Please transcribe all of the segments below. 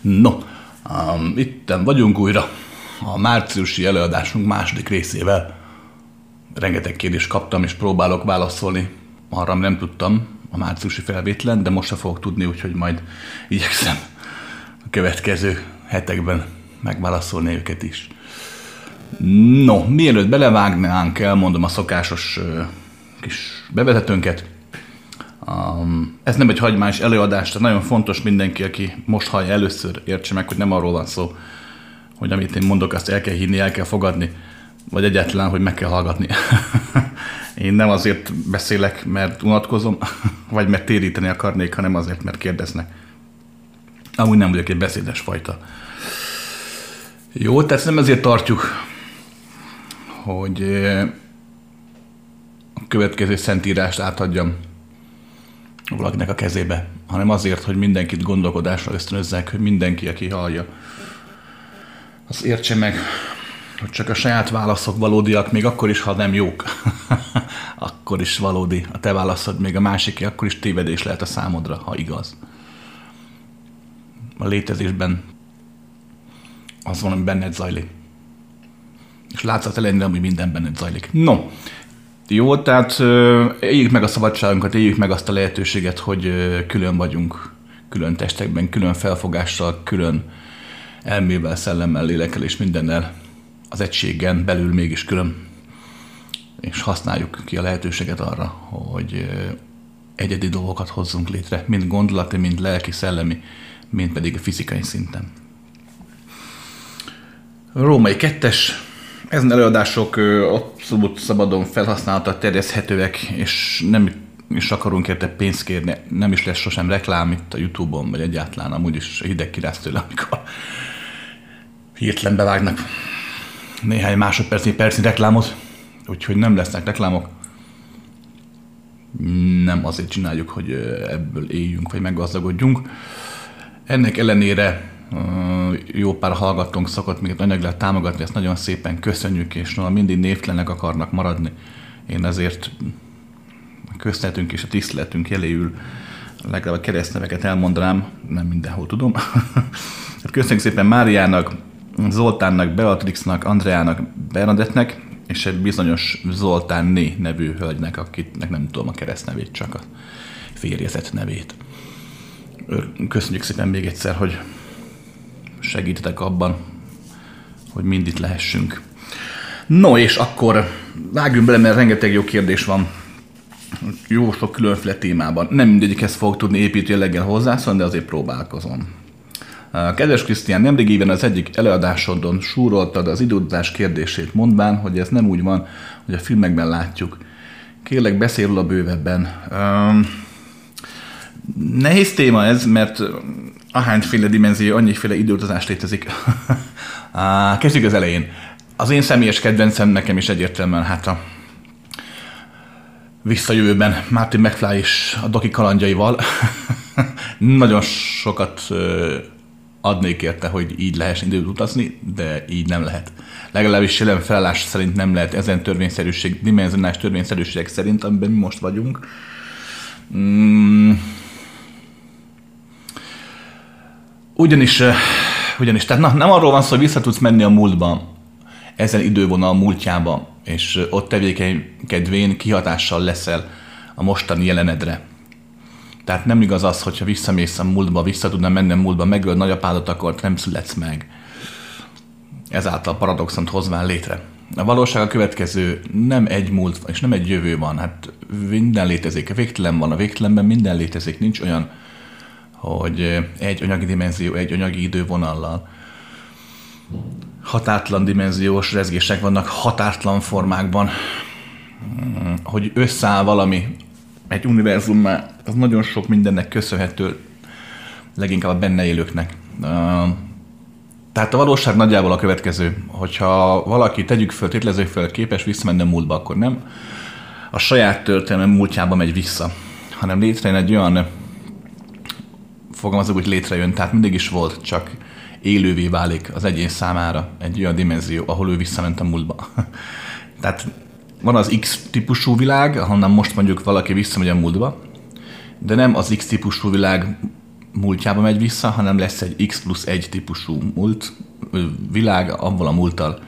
No, um, itten vagyunk újra a márciusi előadásunk második részével. Rengeteg kérdést kaptam, és próbálok válaszolni arra, nem tudtam a márciusi felvételen, de most se fogok tudni, úgyhogy majd igyekszem a következő hetekben megválaszolni őket is. No, mielőtt belevágnánk, elmondom a szokásos kis bevezetőnket. Um, ez nem egy hagyományos előadás, tehát nagyon fontos mindenki, aki most hallja először, értse meg, hogy nem arról van szó, hogy amit én mondok, azt el kell hinni, el kell fogadni, vagy egyáltalán, hogy meg kell hallgatni. én nem azért beszélek, mert unatkozom, vagy mert téríteni akarnék, hanem azért, mert kérdeznek. Amúgy nem vagyok egy beszédes fajta. Jó, tehát nem ezért tartjuk, hogy a következő szentírást átadjam valakinek a kezébe, hanem azért, hogy mindenkit gondolkodásra ösztönözzek, hogy mindenki, aki hallja, az értse meg, hogy csak a saját válaszok valódiak, még akkor is, ha nem jók, akkor is valódi. A te válaszod még a másiké, akkor is tévedés lehet a számodra, ha igaz. A létezésben az van, ami benned zajlik. És látszat ellenére, ami minden benned zajlik. No, jó, tehát éljük meg a szabadságunkat, éljük meg azt a lehetőséget, hogy külön vagyunk, külön testekben, külön felfogással, külön elmével, szellemmel, lélekkel és mindennel az egységen belül mégis külön. És használjuk ki a lehetőséget arra, hogy egyedi dolgokat hozzunk létre, mind gondolati, mind lelki, szellemi, mind pedig a fizikai szinten. Római kettes, ezen előadások abszolút szabadon felhasználhatóak, terjeszthetőek, és nem is akarunk érte pénzt kérni, nem is lesz sosem reklám itt a Youtube-on, vagy egyáltalán amúgy is hideg kirász tőle, amikor hirtelen bevágnak néhány másodpercnyi percnyi reklámot, úgyhogy nem lesznek reklámok. Nem azért csináljuk, hogy ebből éljünk, vagy meggazdagodjunk. Ennek ellenére jó pár hallgatónk szokott minket anyagilag támogatni, ezt nagyon szépen köszönjük, és noha mindig névtelenek akarnak maradni. Én ezért a köztetünk és a tiszteletünk jeléül legalább a keresztneveket elmondanám, nem mindenhol tudom. Hát köszönjük szépen Máriának, Zoltánnak, Beatrixnak, Andreának, Bernadettnek, és egy bizonyos Zoltán Né nevű hölgynek, akitnek nem tudom a keresztnevét, csak a férjezett nevét. Köszönjük szépen még egyszer, hogy segítetek abban, hogy mind itt lehessünk. No, és akkor vágjunk bele, mert rengeteg jó kérdés van. Jó sok különféle témában. Nem mindegyikhez fog tudni építő jelleggel hozzászólni, de azért próbálkozom. Kedves Krisztián, nemrégiben az egyik előadásodon súroltad az időutazás kérdését, mondván, hogy ez nem úgy van, hogy a filmekben látjuk. Kérlek, beszélj róla bővebben. Um, nehéz téma ez, mert ahányféle dimenzió, annyiféle időutazás létezik. Kezdjük az elején. Az én személyes kedvencem nekem is egyértelműen hát a visszajövőben Martin McFly is a doki kalandjaival. Nagyon sokat adnék érte, hogy így lehessen időt utazni, de így nem lehet. Legalábbis jelen felállás szerint nem lehet ezen törvényszerűség, dimenzionás törvényszerűségek szerint, amiben mi most vagyunk. Mm. Ugyanis, ugyanis, tehát na, nem arról van szó, hogy vissza tudsz menni a múltba, ezen idővonal múltjába, és ott tevékenykedvén kihatással leszel a mostani jelenedre tehát nem igaz az, hogyha visszamész a múltba, vissza tudnám menni a múltba, megöld nagyapádat, akkor nem születsz meg. Ezáltal paradoxont hozván létre. A valóság a következő, nem egy múlt és nem egy jövő van, hát minden létezik, végtelen van, a végtelenben minden létezik, nincs olyan, hogy egy anyagi dimenzió, egy anyagi idővonallal. Határtlan dimenziós rezgések vannak határtlan formákban, hogy összeáll valami egy univerzummá, az nagyon sok mindennek köszönhető, leginkább a benne élőknek. Tehát a valóság nagyjából a következő, hogyha valaki, tegyük föl, tétlezzük föl, képes visszamenni a múltba, akkor nem a saját történelmi múltjába megy vissza, hanem létrejön egy olyan, fogalmazok, hogy létrejön, tehát mindig is volt, csak élővé válik az egyén számára egy olyan dimenzió, ahol ő visszament a múltba. tehát van az X típusú világ, ahonnan most mondjuk valaki visszamegy a múltba, de nem az X típusú világ múltjába megy vissza, hanem lesz egy X plusz egy típusú múlt, világ, avval a múlttal,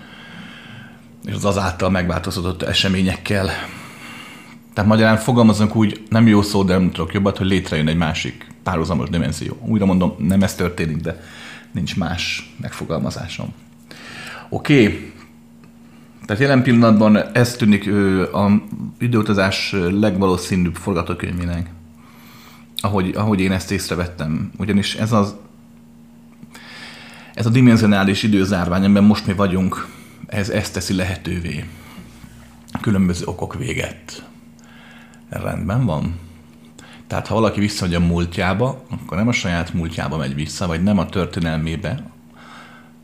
és az azáltal megváltozott eseményekkel. Tehát magyarán fogalmazunk úgy, nem jó szó, de nem tudok jobbat, hogy létrejön egy másik párhuzamos dimenzió. Újra mondom, nem ez történik, de nincs más megfogalmazásom. Oké, okay. tehát jelen pillanatban ez tűnik a időutazás legvalószínűbb forgatókönyvének, ahogy, ahogy én ezt észrevettem. Ugyanis ez az ez a dimenzionális időzárvány, amiben most mi vagyunk, ez ezt teszi lehetővé. Különböző okok véget. Rendben van. Tehát ha valaki visszamegy a múltjába, akkor nem a saját múltjába megy vissza, vagy nem a történelmébe,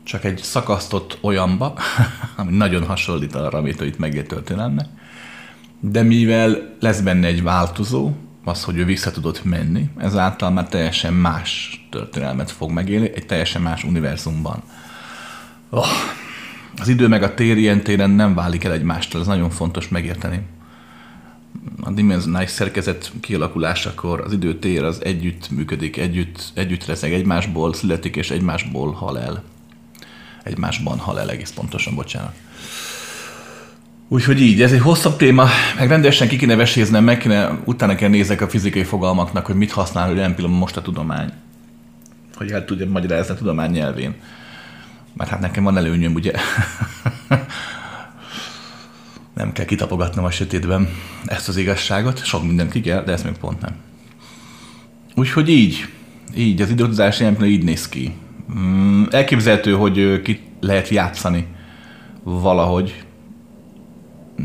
csak egy szakasztott olyanba, ami nagyon hasonlít arra, amit itt megért történelme, de mivel lesz benne egy változó, az, hogy ő vissza tudott menni, ezáltal már teljesen más történelmet fog megélni, egy teljesen más univerzumban. Oh, az idő meg a tér ilyen téren nem válik el egymástól, ez nagyon fontos megérteni. A dimenzionális szerkezet kialakulásakor az idő-tér az együtt működik, együtt, együtt rezeg, egymásból születik és egymásból hal el. Egymásban hal el, egész pontosan, bocsánat. Úgyhogy így, ez egy hosszabb téma, meg rendesen ki kéne veséznem, meg kéne, utána kell nézek a fizikai fogalmaknak, hogy mit használ ilyen pillanatban most a tudomány. Hogy el tudja magyarázni a tudomány nyelvén. Mert hát nekem van előnyöm, ugye. nem kell kitapogatnom a sötétben ezt az igazságot. Sok mindent ki kell, de ezt még pont nem. Úgyhogy így, így, az időtudás ilyen így néz ki. Mm, elképzelhető, hogy ki lehet játszani valahogy,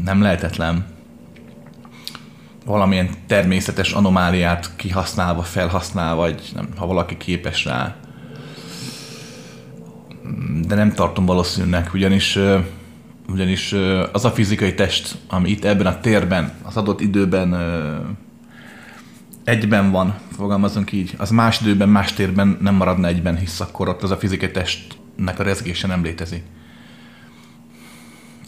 nem lehetetlen valamilyen természetes anomáliát kihasználva, felhasználva, vagy nem, ha valaki képes rá. De nem tartom valószínűnek, ugyanis, ugyanis az a fizikai test, ami itt ebben a térben, az adott időben egyben van, fogalmazunk így, az más időben, más térben nem maradna egyben, hisz akkor ott az a fizikai testnek a rezgése nem létezik.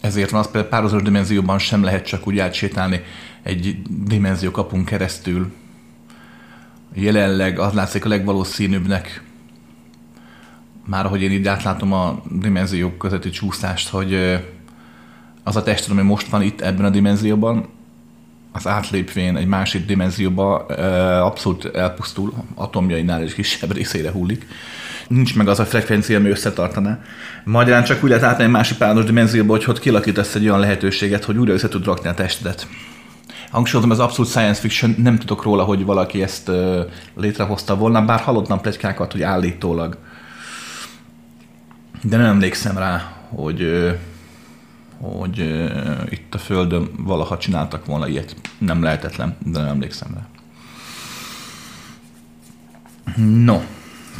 Ezért van az például párhuzamos dimenzióban sem lehet csak úgy átsétálni egy dimenzió kapunk keresztül. Jelenleg az látszik a legvalószínűbbnek, már ahogy én így átlátom a dimenziók közötti csúszást, hogy az a test, ami most van itt ebben a dimenzióban, az átlépvén egy másik dimenzióba abszolút elpusztul, atomjainál is kisebb részére hullik nincs meg az a frekvencia, ami összetartaná. Magyarán csak úgy lehet átmenni egy másik páros dimenzióba, hogy hogy kilakítasz egy olyan lehetőséget, hogy újra össze tud rakni a testedet. Hangsúlyozom, ez abszolút science fiction, nem tudok róla, hogy valaki ezt létrehozta volna, bár hallottam plegykákat, hogy állítólag. De nem emlékszem rá, hogy, hogy uh, itt a Földön valaha csináltak volna ilyet. Nem lehetetlen, de nem emlékszem rá. No,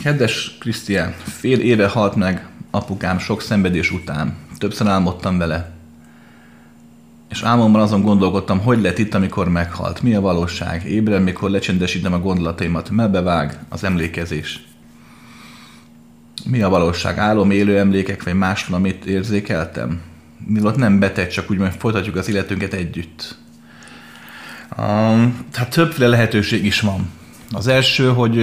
Kedves Krisztián, fél éve halt meg apukám sok szenvedés után. Többször álmodtam vele. És álmomban azon gondolkodtam, hogy lett itt, amikor meghalt. Mi a valóság? Ébren, mikor lecsendesítem a gondolataimat. Melbevág az emlékezés. Mi a valóság? Álom, élő emlékek, vagy más amit érzékeltem? Ott nem beteg, csak úgy, hogy folytatjuk az életünket együtt. Um, tehát többféle lehetőség is van az első, hogy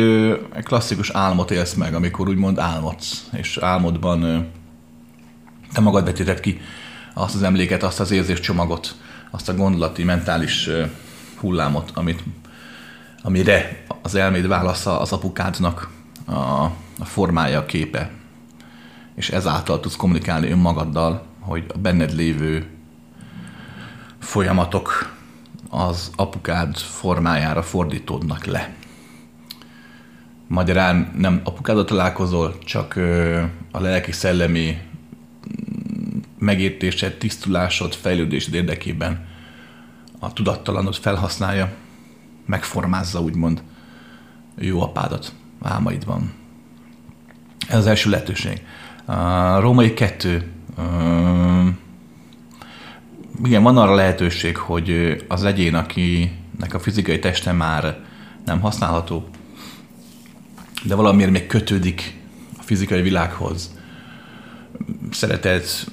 egy klasszikus álmot élsz meg, amikor úgymond álmodsz, és álmodban te magad vetíted ki azt az emléket, azt az érzéscsomagot, azt a gondolati, mentális hullámot, amit, amire az elméd válasza az apukádnak a, a formája, a képe. És ezáltal tudsz kommunikálni önmagaddal, hogy a benned lévő folyamatok az apukád formájára fordítódnak le. Magyarán nem apukáddal találkozol, csak a lelki-szellemi mm, megértésed, tisztulásod, fejlődésed érdekében a tudattalanod felhasználja, megformázza úgymond jó apádat álmaidban. Ez az első lehetőség. A római kettő. Igen, van arra lehetőség, hogy az egyén, akinek a fizikai teste már nem használható, de valamiért még kötődik a fizikai világhoz. Szeretet,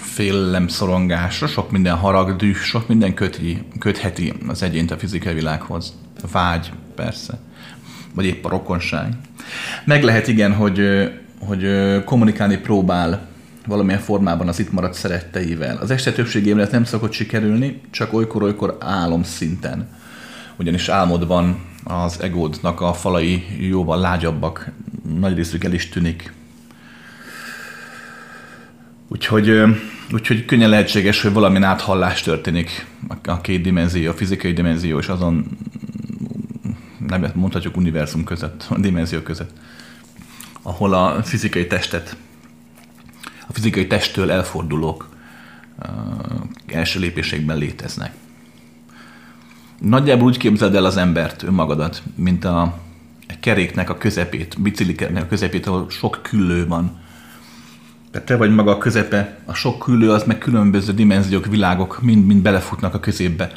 félelem, szorongásra, sok minden harag, düh, sok minden köti, kötheti az egyént a fizikai világhoz. Vágy, persze. vagy épp a rokonság. Meg lehet igen, hogy, hogy kommunikálni próbál valamilyen formában az itt maradt szeretteivel. Az este többségében nem szokott sikerülni, csak olykor-olykor álom szinten. Ugyanis álmodban az egódnak a falai jóval lágyabbak, nagy részük el is tűnik. Úgyhogy, úgyhogy könnyen lehetséges, hogy valami áthallás történik a két dimenzió, a fizikai dimenzió és azon nem mondhatjuk univerzum között, a dimenzió között, ahol a fizikai testet, a fizikai testtől elfordulók első lépésekben léteznek. Nagyjából úgy képzeld el az embert, önmagadat, mint a, keréknek a közepét, bicikliknek a közepét, ahol sok küllő van. Tehát te vagy maga a közepe, a sok küllő az meg különböző dimenziók, világok mind, mind belefutnak a középbe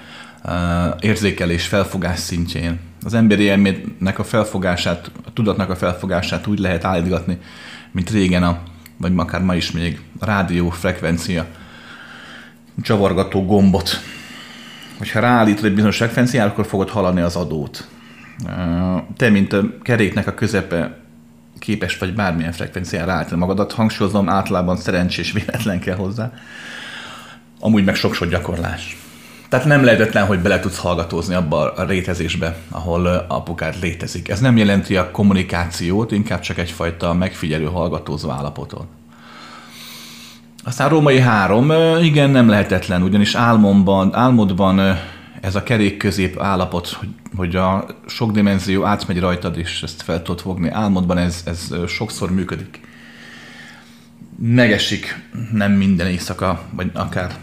érzékelés, felfogás szintjén. Az emberi élménynek a felfogását, a tudatnak a felfogását úgy lehet állítgatni, mint régen, a, vagy akár ma is még rádió frekvencia csavargató gombot. Hogyha ráállítod egy bizonyos frekvenciára, akkor fogod hallani az adót. Te, mint a keréknek a közepe, képes vagy bármilyen frekvenciára állítani magadat. Hangsúlyozom, általában szerencsés véletlen kell hozzá. Amúgy meg sok-sok gyakorlás. Tehát nem lehetetlen, hogy bele tudsz hallgatózni abba a rétezésbe, ahol apukád létezik. Ez nem jelenti a kommunikációt, inkább csak egyfajta megfigyelő hallgatózó állapotot. Aztán római három, igen, nem lehetetlen, ugyanis álmomban, álmodban ez a kerék közép állapot, hogy, hogy a sok dimenzió átmegy rajtad, és ezt fel tudod fogni. Álmodban ez, ez sokszor működik. Megesik nem minden éjszaka, vagy akár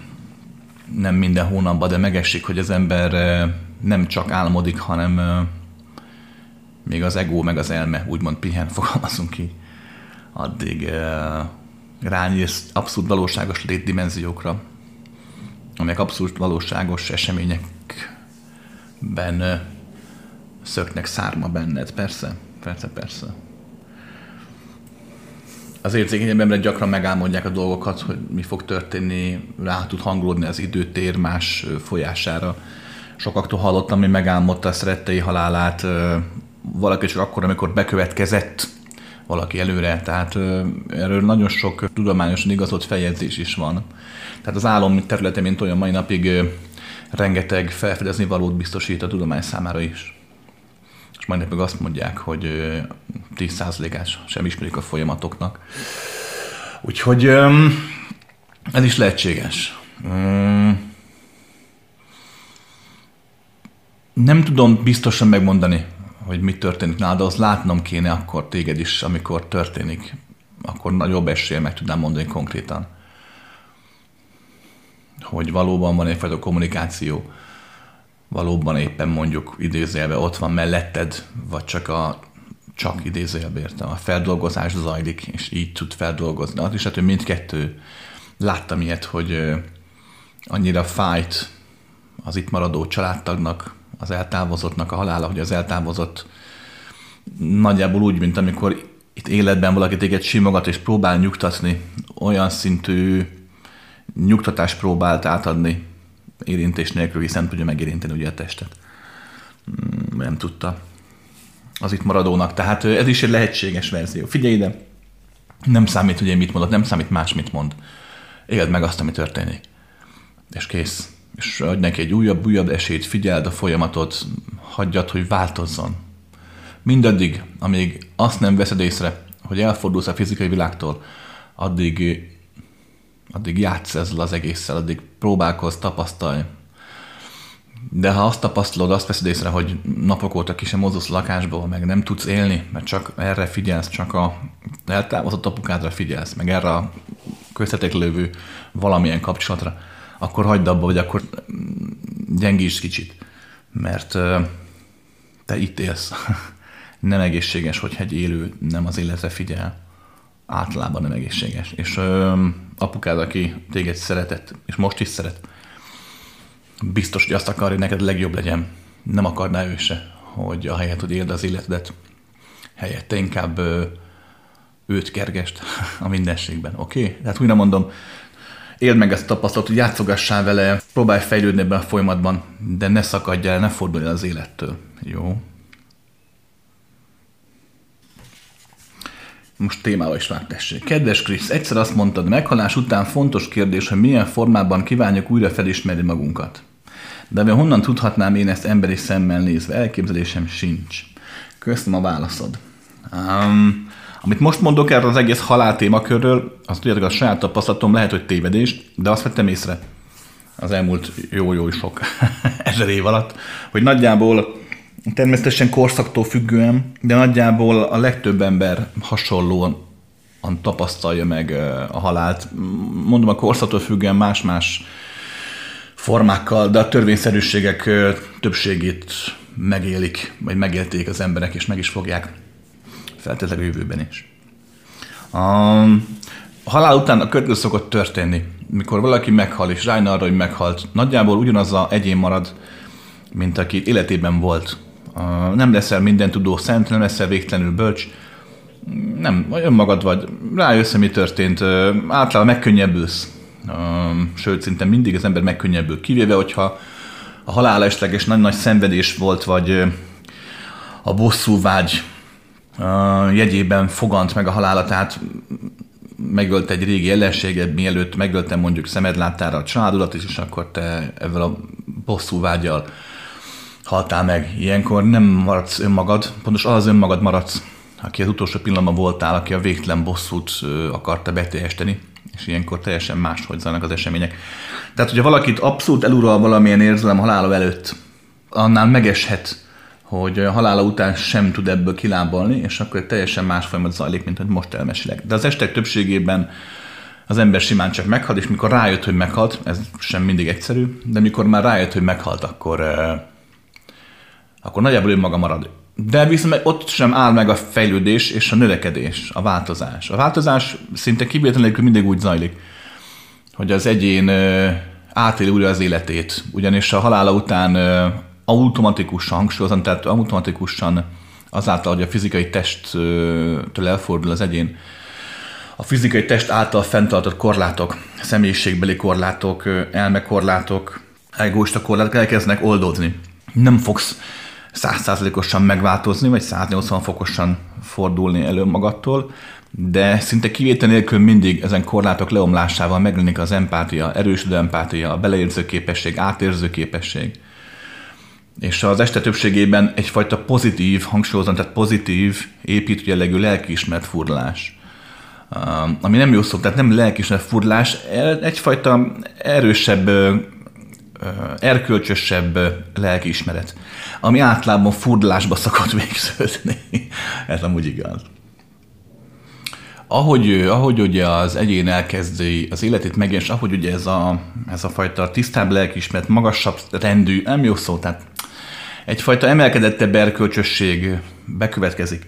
nem minden hónapban, de megesik, hogy az ember nem csak álmodik, hanem még az ego, meg az elme úgymond pihen, fogalmazunk ki, addig rányírsz abszolút valóságos létdimenziókra, amelyek abszolút valóságos eseményekben szöknek szárma benned. Persze, persze, persze az érzékenyebb emberek gyakran megálmodják a dolgokat, hogy mi fog történni, rá tud hangolódni az időtér más folyására. Sokaktól hallottam, hogy megálmodta a szerettei halálát, valaki csak akkor, amikor bekövetkezett valaki előre. Tehát erről nagyon sok tudományosan igazolt feljegyzés is van. Tehát az álom területe, mint olyan mai napig rengeteg felfedezni valót biztosít a tudomány számára is és majd meg azt mondják, hogy 10%-ás sem ismerik a folyamatoknak. Úgyhogy ez is lehetséges. Nem tudom biztosan megmondani, hogy mi történik nálad, de azt látnom kéne akkor téged is, amikor történik. Akkor nagyobb esélye meg tudnám mondani konkrétan, hogy valóban van egyfajta kommunikáció valóban éppen mondjuk idézélve ott van melletted, vagy csak a csak idézőjelbe értem, a feldolgozás zajlik, és így tud feldolgozni. Is, hát, hogy mindkettő láttam ilyet, hogy annyira fájt az itt maradó családtagnak, az eltávozottnak a halála, hogy az eltávozott nagyjából úgy, mint amikor itt életben valaki téged simogat és próbál nyugtatni, olyan szintű nyugtatást próbált átadni érintés nélkül, hiszen tudja megérinteni ugye a testet. Mm, nem tudta az itt maradónak. Tehát ez is egy lehetséges verzió. Figyelj ide, nem számít, hogy én mit mondok, nem számít más, mit mond. Éld meg azt, ami történik. És kész. És adj neki egy újabb, újabb esélyt, figyeld a folyamatot, hagyjad, hogy változzon. Mindaddig, amíg azt nem veszed észre, hogy elfordulsz a fizikai világtól, addig addig játsz ezzel az egésszel, addig próbálkozz, tapasztalj. De ha azt tapasztalod, azt veszed észre, hogy napok óta ki sem mozogsz lakásból, meg nem tudsz élni, mert csak erre figyelsz, csak a eltávozott apukádra figyelsz, meg erre a köztetek lévő valamilyen kapcsolatra, akkor hagyd abba, vagy akkor gyengíts kicsit, mert te itt élsz. nem egészséges, hogy egy élő nem az életre figyel általában nem egészséges. És ö, apukád, aki téged szeretett, és most is szeret, biztos, hogy azt akarja, hogy neked legjobb legyen. Nem akarná ő se, hogy a helyet, hogy éld az életedet, helyette inkább ö, őt kergest a mindenségben, oké? Okay? Tehát újra mondom, éld meg ezt a tapasztalatot, játszogassál vele, próbálj fejlődni ebben a folyamatban, de ne szakadj el, ne fordulj el az élettől. Jó? Most témába is vágtessék. Kedves Krisz, egyszer azt mondtad, meghalás után fontos kérdés, hogy milyen formában kívánjuk újra felismerni magunkat. De honnan tudhatnám én ezt emberi szemmel nézve? Elképzelésem sincs. Köszönöm a válaszod. Um, amit most mondok erről az egész halál témakörről, az tudjátok, a saját tapasztalatom lehet, hogy tévedés, de azt vettem észre az elmúlt jó-jó sok ezer év alatt, hogy nagyjából természetesen korszaktól függően, de nagyjából a legtöbb ember hasonlóan tapasztalja meg a halált. Mondom, a korszaktól függően más-más formákkal, de a törvényszerűségek többségét megélik, vagy megélték az emberek, és meg is fogják feltétlenül jövőben is. A halál után a következő szokott történni, mikor valaki meghal, és rájön arra, hogy meghalt, nagyjából ugyanaz a egyén marad, mint aki életében volt. Nem leszel minden tudó szent, nem leszel végtelenül bölcs, nem, önmagad vagy, rájössz, mi történt, általában megkönnyebbülsz. Sőt, szinte mindig az ember megkönnyebbül, kivéve, hogyha a halál esetleges nagy-nagy szenvedés volt, vagy a bosszú vágy jegyében fogant meg a halála, tehát megölt egy régi ellenséged, mielőtt megöltem mondjuk szemedláttára a családodat is, és akkor te ezzel a bosszú vágyal haltál meg. Ilyenkor nem maradsz önmagad, pontos az önmagad maradsz, aki az utolsó pillanatban voltál, aki a végtelen bosszút akarta beteljesíteni, és ilyenkor teljesen máshogy zajlanak az események. Tehát, hogyha valakit abszolút elural valamilyen érzelem halála előtt, annál megeshet hogy a halála után sem tud ebből kilábalni, és akkor teljesen más folyamat zajlik, mint hogy most elmesélek. De az estek többségében az ember simán csak meghalt, és mikor rájött, hogy meghalt, ez sem mindig egyszerű, de mikor már rájött, hogy meghalt, akkor, akkor nagyjából önmaga marad. De viszont ott sem áll meg a fejlődés és a növekedés, a változás. A változás szinte kivételenül mindig úgy zajlik, hogy az egyén átéli újra az életét, ugyanis a halála után automatikusan hangsúlyozom, tehát automatikusan azáltal, hogy a fizikai testtől elfordul az egyén, a fizikai test által fenntartott korlátok, személyiségbeli korlátok, elmekorlátok, egoista korlátok elkezdenek oldódni. Nem fogsz százszázalékosan megváltozni, vagy 180 fokosan fordulni elő magattól, de szinte kivétel nélkül mindig ezen korlátok leomlásával megjelenik az empátia, erősödő empátia, a beleérző képesség, átérző képesség és az este többségében egyfajta pozitív, hangsúlyozom, tehát pozitív, építő jellegű lelkiismert furdalás. Ami nem jó szó, tehát nem lelkiismert furdalás, egyfajta erősebb, erkölcsösebb lelkiismeret, ami általában furdalásba szokott végződni. Ez amúgy igaz. Ahogy, ahogy ugye az egyén elkezdi az életét meg, és ahogy ugye ez a, ez a fajta tisztább lelkiismeret, magasabb rendű, nem jó szó, tehát egyfajta emelkedettebb erkölcsösség bekövetkezik,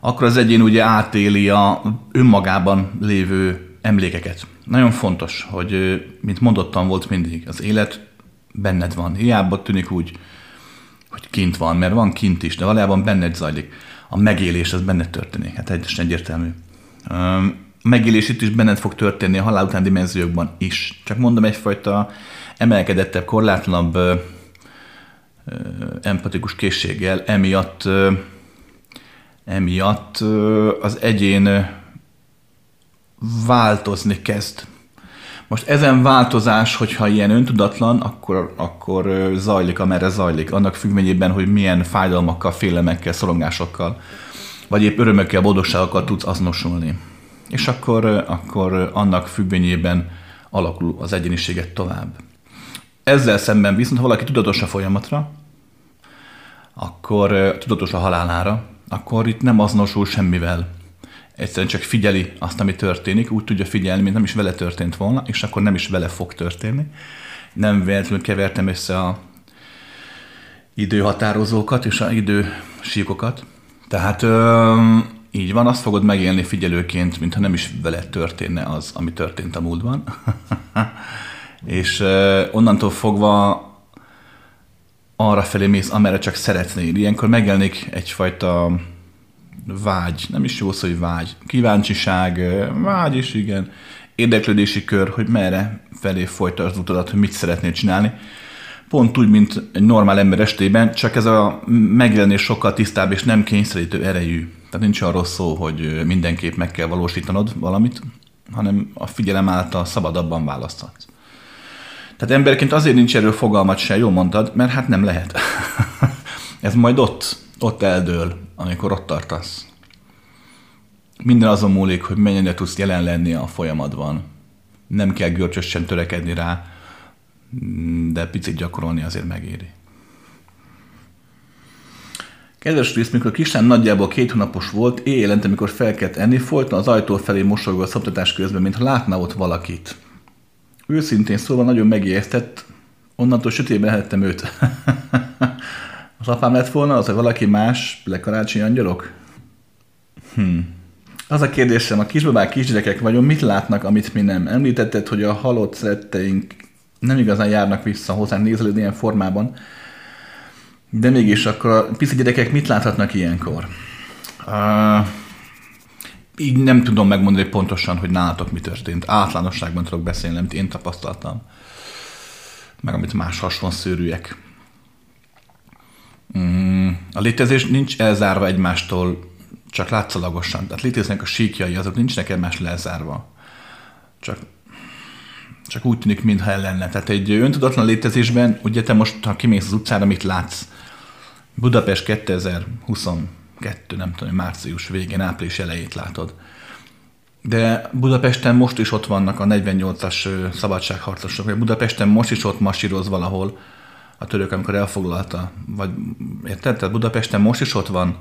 akkor az egyén ugye átéli a önmagában lévő emlékeket. Nagyon fontos, hogy, mint mondottam volt mindig, az élet benned van. Hiába tűnik úgy, hogy kint van, mert van kint is, de valójában benned zajlik. A megélés az benned történik, hát egyesen egyértelmű. A megélés itt is benned fog történni a halál után dimenziókban is. Csak mondom egyfajta emelkedettebb, korlátlanabb empatikus készséggel, emiatt, emiatt az egyén változni kezd. Most ezen változás, hogyha ilyen öntudatlan, akkor, akkor zajlik, amerre zajlik. Annak függvényében, hogy milyen fájdalmakkal, félemekkel, szorongásokkal, vagy épp örömökkel, boldogságokkal tudsz azonosulni. És akkor, akkor annak függvényében alakul az egyéniséget tovább. Ezzel szemben viszont, ha valaki tudatos a folyamatra, akkor tudatos a halálára, akkor itt nem azonosul semmivel. Egyszerűen csak figyeli azt, ami történik, úgy tudja figyelni, mint nem is vele történt volna, és akkor nem is vele fog történni. Nem véletlenül kevertem össze a időhatározókat és a idősíkokat. Tehát ö, így van, azt fogod megélni figyelőként, mintha nem is vele történne az, ami történt a múltban. és ö, onnantól fogva arra felé mész, amerre csak szeretnél. Ilyenkor megjelenik egyfajta vágy, nem is jó szó, hogy vágy, kíváncsiság, vágy is, igen, érdeklődési kör, hogy merre felé folytasd az utadat, hogy mit szeretnél csinálni. Pont úgy, mint egy normál ember estében, csak ez a megjelenés sokkal tisztább és nem kényszerítő erejű. Tehát nincs arról szó, hogy mindenképp meg kell valósítanod valamit, hanem a figyelem által szabadabban választhatsz. Tehát emberként azért nincs erről fogalmat se, jól mondtad, mert hát nem lehet. Ez majd ott, ott eldől, amikor ott tartasz. Minden azon múlik, hogy mennyire tudsz jelen lenni a folyamatban. Nem kell görcsösen törekedni rá, de picit gyakorolni azért megéri. Kedves Krisz, mikor kislány nagyjából két hónapos volt, éjjelent, amikor felkelt enni, folyton az ajtó felé mosolygó a szoptatás közben, mintha látna ott valakit. Őszintén szóval nagyon megijesztett, onnantól sötétben lehettem őt. az apám lett volna az, hogy valaki más, lekarácsonyi angyalok? Hm. Az a kérdésem, a kisbabák, kisgyerekek vagyunk, mit látnak, amit mi nem? Említetted, hogy a halott szeretteink nem igazán járnak vissza hozzánk nézelődni ilyen formában, de mégis akkor a pici gyerekek mit láthatnak ilyenkor? Uh, így nem tudom megmondani pontosan, hogy nálatok mi történt. Általánosságban tudok beszélni, amit én tapasztaltam. Meg amit más hasonszőrűek. Mm, a létezés nincs elzárva egymástól, csak látszalagosan. Tehát léteznek a síkjai, azok nincsenek egymás lezárva. Csak csak úgy tűnik, mintha el lenne. Tehát egy öntudatlan létezésben, ugye te most, ha kimész az utcára, mit látsz? Budapest 2022, nem tudom, március végén, április elejét látod. De Budapesten most is ott vannak a 48-as szabadságharcosok, vagy Budapesten most is ott masíroz valahol a török, amikor elfoglalta, vagy érted? Tehát Budapesten most is ott van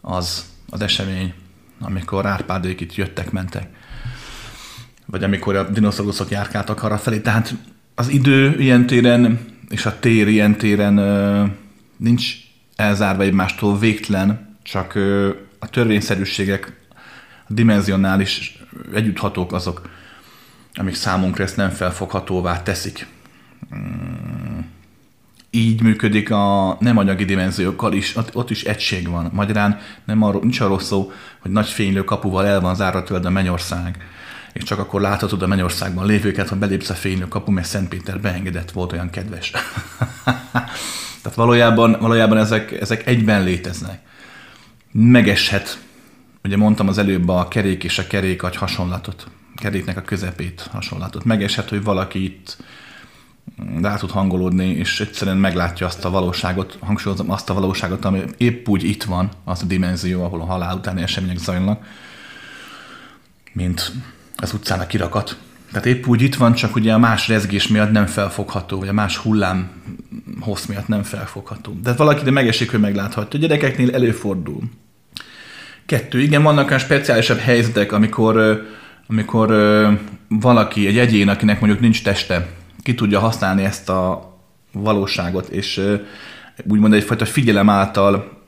az, az esemény, amikor Árpádék itt jöttek, mentek. Vagy amikor a dinoszauruszok járkáltak arra felé. Tehát az idő ilyen téren, és a tér ilyen téren nincs elzárva egymástól végtelen, csak a törvényszerűségek, a dimenzionális együtthatók azok, amik számunkra ezt nem felfoghatóvá teszik. Így működik a nem anyagi dimenziókkal is, ott is egység van. Magyarán nem arról, nincs arról szó, hogy nagy fénylő kapuval el van zárva tőled a mennyország, és csak akkor láthatod a mennyországban lévőket, ha belépsz a fénylő kapu, mert Szent beengedett, volt olyan kedves. Tehát valójában, valójában ezek, ezek egyben léteznek. Megeshet, ugye mondtam az előbb a kerék és a kerék agy hasonlatot, keréknek a közepét hasonlatot. Megeshet, hogy valaki itt rá tud hangolódni, és egyszerűen meglátja azt a valóságot, hangsúlyozom azt a valóságot, ami épp úgy itt van, az a dimenzió, ahol a halál utáni események zajlanak, mint az utcán a kirakat. Tehát épp úgy itt van, csak ugye a más rezgés miatt nem felfogható, vagy a más hullám hossz miatt nem felfogható. De valaki de megesik, hogy megláthatja. A gyerekeknél előfordul. Kettő, igen, vannak olyan speciálisabb helyzetek, amikor, amikor valaki, egy egyén, akinek mondjuk nincs teste, ki tudja használni ezt a valóságot, és úgymond egyfajta figyelem által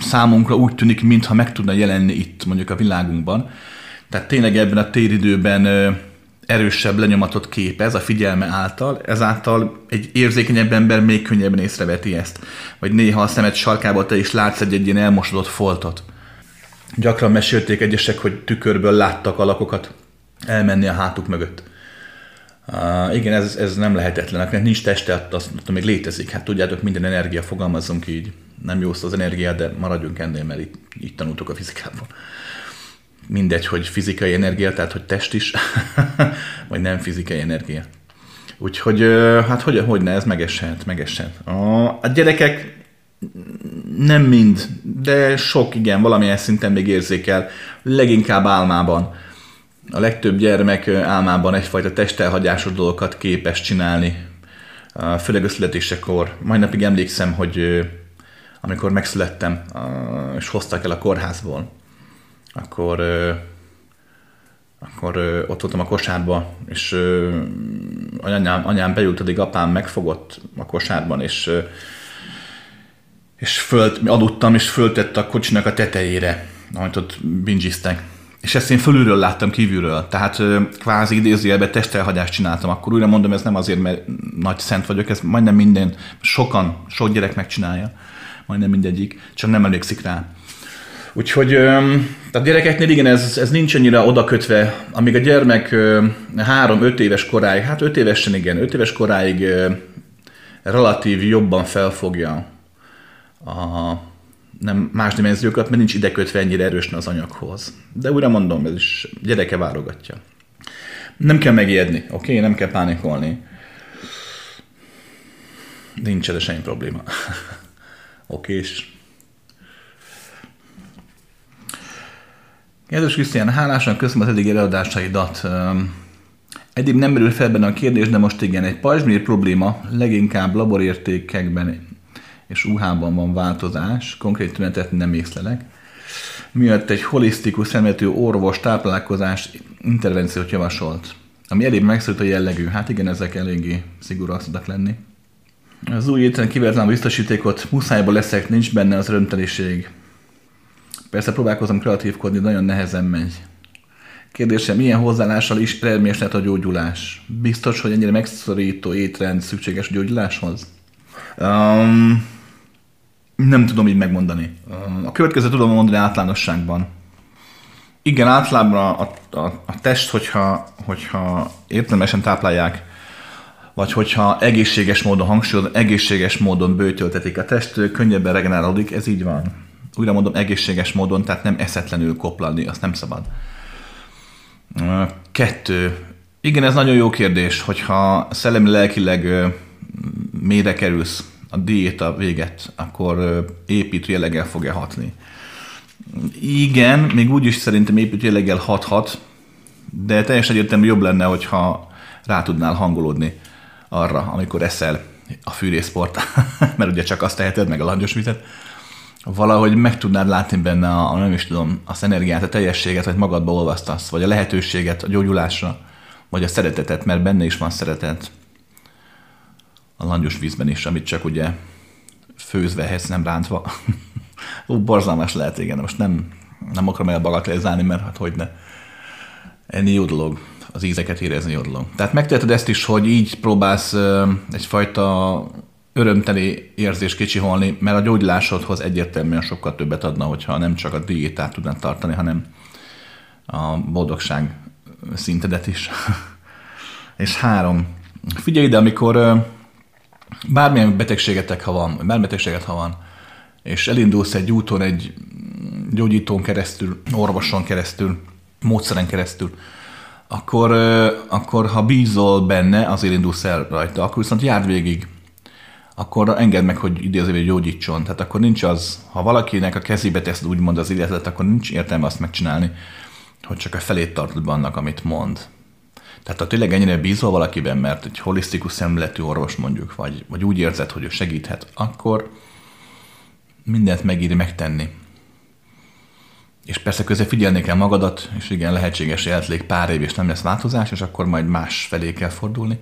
számunkra úgy tűnik, mintha meg tudna jelenni itt, mondjuk a világunkban. Tehát tényleg ebben a téridőben erősebb lenyomatot képez a figyelme által, ezáltal egy érzékenyebb ember még könnyebben észreveti ezt. Vagy néha a szemed sarkába te is látsz egy, egy ilyen elmosodott foltot. Gyakran mesélték egyesek, hogy tükörből láttak alakokat elmenni a hátuk mögött. Uh, igen, ez, ez nem lehetetlen. Akinek nincs teste, azt, azt még létezik. Hát tudjátok, minden energia, fogalmazunk így. Nem jó az energia, de maradjunk ennél, mert itt, itt tanultuk a fizikában mindegy, hogy fizikai energia, tehát hogy test is, vagy nem fizikai energia. Úgyhogy, hát hogy, hogy ne, ez megeshet, megeshet. A, a gyerekek nem mind, de sok igen, valamilyen szinten még érzékel, leginkább álmában. A legtöbb gyermek álmában egyfajta testelhagyásos dolgokat képes csinálni, főleg a születésekor. Majd napig emlékszem, hogy amikor megszülettem, és hoztak el a kórházból, akkor, akkor ott voltam a kosárba, és anyám, anyám beült, addig apám megfogott a kosárban, és és fölt, adottam, és föltett a kocsinak a tetejére, amit ott bingiztek. És ezt én fölülről láttam kívülről, tehát kvázi idézőjelben testelhagyást csináltam. Akkor újra mondom, ez nem azért, mert nagy szent vagyok, ez majdnem minden, sokan, sok gyerek megcsinálja, majdnem mindegyik, csak nem emlékszik rá. Úgyhogy a gyerekeknél igen, ez, ez nincs annyira odakötve, amíg a gyermek 3-5 éves koráig, hát 5 évesen igen, 5 éves koráig relatív jobban felfogja a, nem más dimenziókat, mert nincs ide kötve ennyire erősen az anyaghoz. De újra mondom, ez is gyereke válogatja. Nem kell megijedni, oké? Okay? Nem kell pánikolni. Nincs ez semmi probléma. oké és Kedves Krisztián, hálásan köszönöm az eddig előadásaidat. Eddig nem merül fel benne a kérdés, de most igen, egy pajzsmír probléma leginkább laborértékekben és UH-ban van változás, konkrét tünetet nem észlelek. Miatt egy holisztikus szemletű orvos táplálkozás intervenciót javasolt, ami elég megszólít a jellegű. Hát igen, ezek eléggé szigorúak szoktak lenni. Az új étren kivetlen biztosítékot muszájból leszek, nincs benne az örömteliség. Persze próbálkozom kreatívkodni, nagyon nehezen megy. Kérdésem, milyen hozzáállással is eredményes lehet a gyógyulás? Biztos, hogy ennyire megszorító étrend szükséges a gyógyuláshoz? Um, nem tudom így megmondani. A következő tudom mondani általánosságban. Igen, általában a, a, a test, hogyha, hogyha értelmesen táplálják, vagy hogyha egészséges módon hangsúlyozom, egészséges módon bőtöltetik a test, könnyebben regenerálódik, ez így van. Újra mondom, egészséges módon, tehát nem eszetlenül koplalni, azt nem szabad. Kettő. Igen, ez nagyon jó kérdés, hogyha szellemi lelkileg mélyre kerülsz, a diéta véget, akkor építő jelleggel fog-e hatni. Igen, még úgy is szerintem építő jelleggel hathat, de teljesen egyértelmű jobb lenne, hogyha rá tudnál hangolódni arra, amikor eszel a fűrészport, mert ugye csak azt teheted, meg a langyos vizet, valahogy meg tudnád látni benne a, nem is tudom, az energiát, a teljességet, vagy magadba olvasztasz, vagy a lehetőséget a gyógyulásra, vagy a szeretetet, mert benne is van szeretet a langyos vízben is, amit csak ugye főzve ehhez nem rántva. Ó, borzalmas lehet, igen, most nem, nem akarom elbagatelizálni, mert hát hogy ne. Enni jó dolog, az ízeket érezni jó dolog. Tehát megteheted ezt is, hogy így próbálsz egyfajta örömteli érzés kicsiholni, mert a gyógyulásodhoz egyértelműen sokkal többet adna, hogyha nem csak a diétát tudnád tartani, hanem a boldogság szintedet is. És három. Figyelj ide, amikor bármilyen betegségetek, ha van, bármilyen betegséget, ha van, és elindulsz egy úton, egy gyógyítón keresztül, orvoson keresztül, módszeren keresztül, akkor, akkor ha bízol benne, azért indulsz el rajta, akkor viszont járd végig. Akkor engedd meg, hogy idézővé gyógyítson. Tehát akkor nincs az, ha valakinek a kezébe teszed úgymond az életet, akkor nincs értelme azt megcsinálni, hogy csak a felét tartod annak, amit mond. Tehát ha tényleg ennyire bízol valakiben, mert egy holisztikus szemletű orvos mondjuk, vagy, vagy úgy érzed, hogy ő segíthet, akkor mindent megíri megtenni. És persze közben figyelni kell magadat, és igen, lehetséges, hogy pár év, és nem lesz változás, és akkor majd más felé kell fordulni.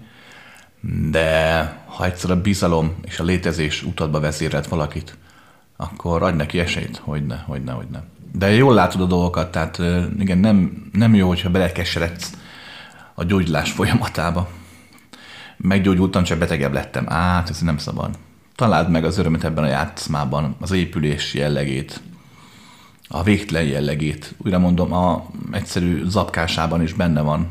De ha egyszer a bizalom és a létezés utadba vezérelt valakit, akkor adj neki esélyt, hogy ne, hogy ne, hogy ne. De jól látod a dolgokat, tehát igen, nem, nem jó, hogyha belekeseredsz a gyógyulás folyamatába. Meggyógyultam, csak betegebb lettem. Át, ez nem szabad. Találd meg az örömet ebben a játszmában, az épülés jellegét, a végtelen jellegét. Újra mondom, a egyszerű zapkásában is benne van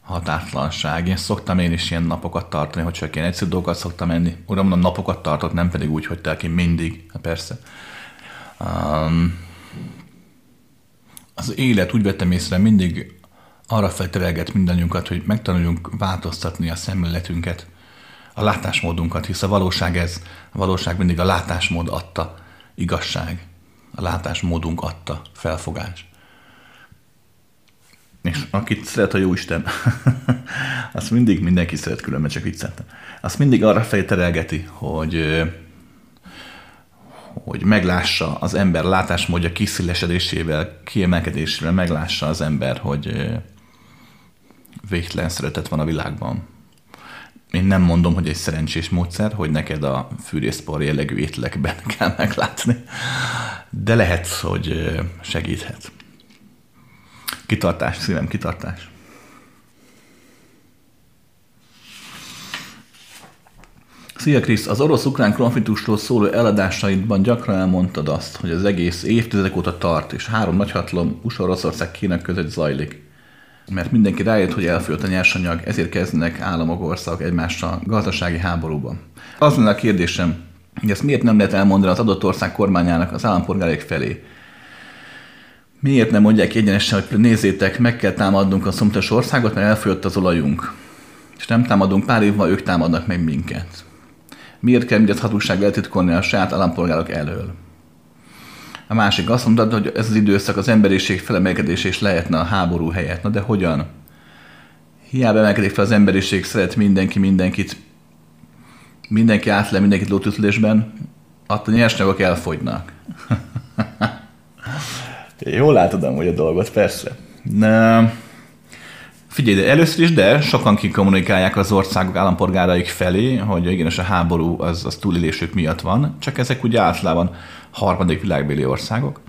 határtlanság. Én szoktam én is ilyen napokat tartani, hogy csak én egyszerű dolgokat szoktam enni. Uram, mondom, napokat tartott, nem pedig úgy, hogy te mindig, hát persze. Um, az élet úgy vettem észre, mindig arra felterelget mindannyiunkat, hogy megtanuljunk változtatni a szemléletünket, a látásmódunkat, hisz a valóság ez, a valóság mindig a látásmód adta igazság, a látásmódunk adta felfogás. És akit szeret a Jóisten, azt mindig mindenki szeret különben, csak vicceltem. Azt mindig arra felterelgeti, hogy hogy meglássa az ember látásmódja kiszélesedésével, kiemelkedésével, meglássa az ember, hogy végtelen szeretet van a világban. Én nem mondom, hogy egy szerencsés módszer, hogy neked a fűrészpor jellegű ételekben kell meglátni, de lehet, hogy segíthet. Kitartás, szívem, kitartás. Szia Krisz, az orosz-ukrán konfliktusról szóló eladásaidban gyakran elmondtad azt, hogy az egész évtizedek óta tart, és három nagyhatalom USA, Oroszország, Kína között zajlik mert mindenki rájött, hogy elfogyott a nyersanyag, ezért kezdenek államok, országok egymással gazdasági háborúban. Az lenne a kérdésem, Ezt miért nem lehet elmondani az adott ország kormányának az állampolgáraik felé? Miért nem mondják egyenesen, hogy nézzétek, meg kell támadnunk a szomszédos országot, mert elfogyott az olajunk. És nem támadunk pár évvel, ők támadnak meg minket. Miért kell mindent hatóság eltitkolni a saját állampolgárok elől? A másik azt mondta, hogy ez az időszak az emberiség felemelkedése is lehetne a háború helyett. Na de hogyan? Hiába emelkedik fel az emberiség, szeret mindenki mindenkit, mindenki át le mindenkit lótütlésben, attól nyersanyagok elfogynak. Jól látod hogy a dolgot, persze. Na, figyelj, de először is, de sokan kikommunikálják az országok állampolgáraik felé, hogy igen, a háború az, az túlélésük miatt van, csak ezek ugye általában harmadik világbéli országok.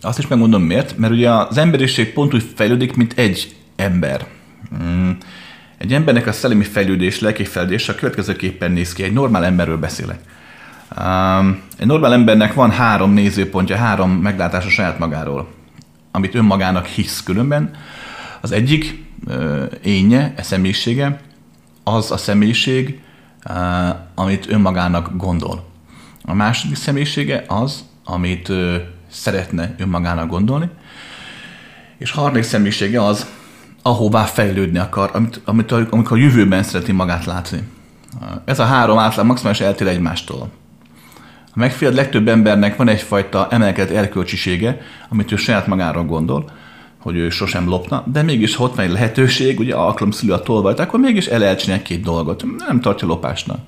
Azt is megmondom miért, mert ugye az emberiség pont úgy fejlődik, mint egy ember. Mm. Egy embernek a szellemi fejlődés, lelki fejlődés a következőképpen néz ki. Egy normál emberről beszélek. Egy normál embernek van három nézőpontja, három meglátása saját magáról, amit önmagának hisz különben. Az egyik uh, énje, a személyisége, az a személyiség, uh, amit önmagának gondol. A második személyisége az, amit uh, szeretne önmagának gondolni, és a harmadik személyisége az, ahová fejlődni akar, amit, amit, amikor a jövőben szereti magát látni. Ez a három átlag maximális eltér egymástól. A megfiad legtöbb embernek van egyfajta emelkedett erkölcsisége, amit ő saját magára gondol, hogy ő sosem lopna, de mégis ha ott van egy lehetőség, ugye alkalom szülő a tolvajt, akkor mégis el lehet két dolgot. Nem tartja lopásnak.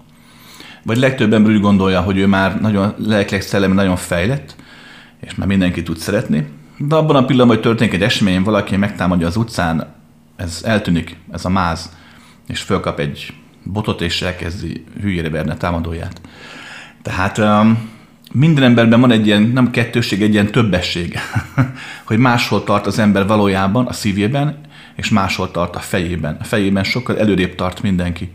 Vagy legtöbb ember úgy gondolja, hogy ő már nagyon lelkileg szellemi nagyon fejlett, és már mindenki tud szeretni, de abban a pillanatban, hogy történik egy esemény, valaki megtámadja az utcán, ez eltűnik, ez a máz, és fölkap egy botot, és elkezdi hülyére verni a támadóját. Tehát um, minden emberben van egy ilyen, nem kettőség, egy ilyen többesség, hogy máshol tart az ember valójában, a szívében, és máshol tart a fejében. A fejében sokkal előrébb tart mindenki,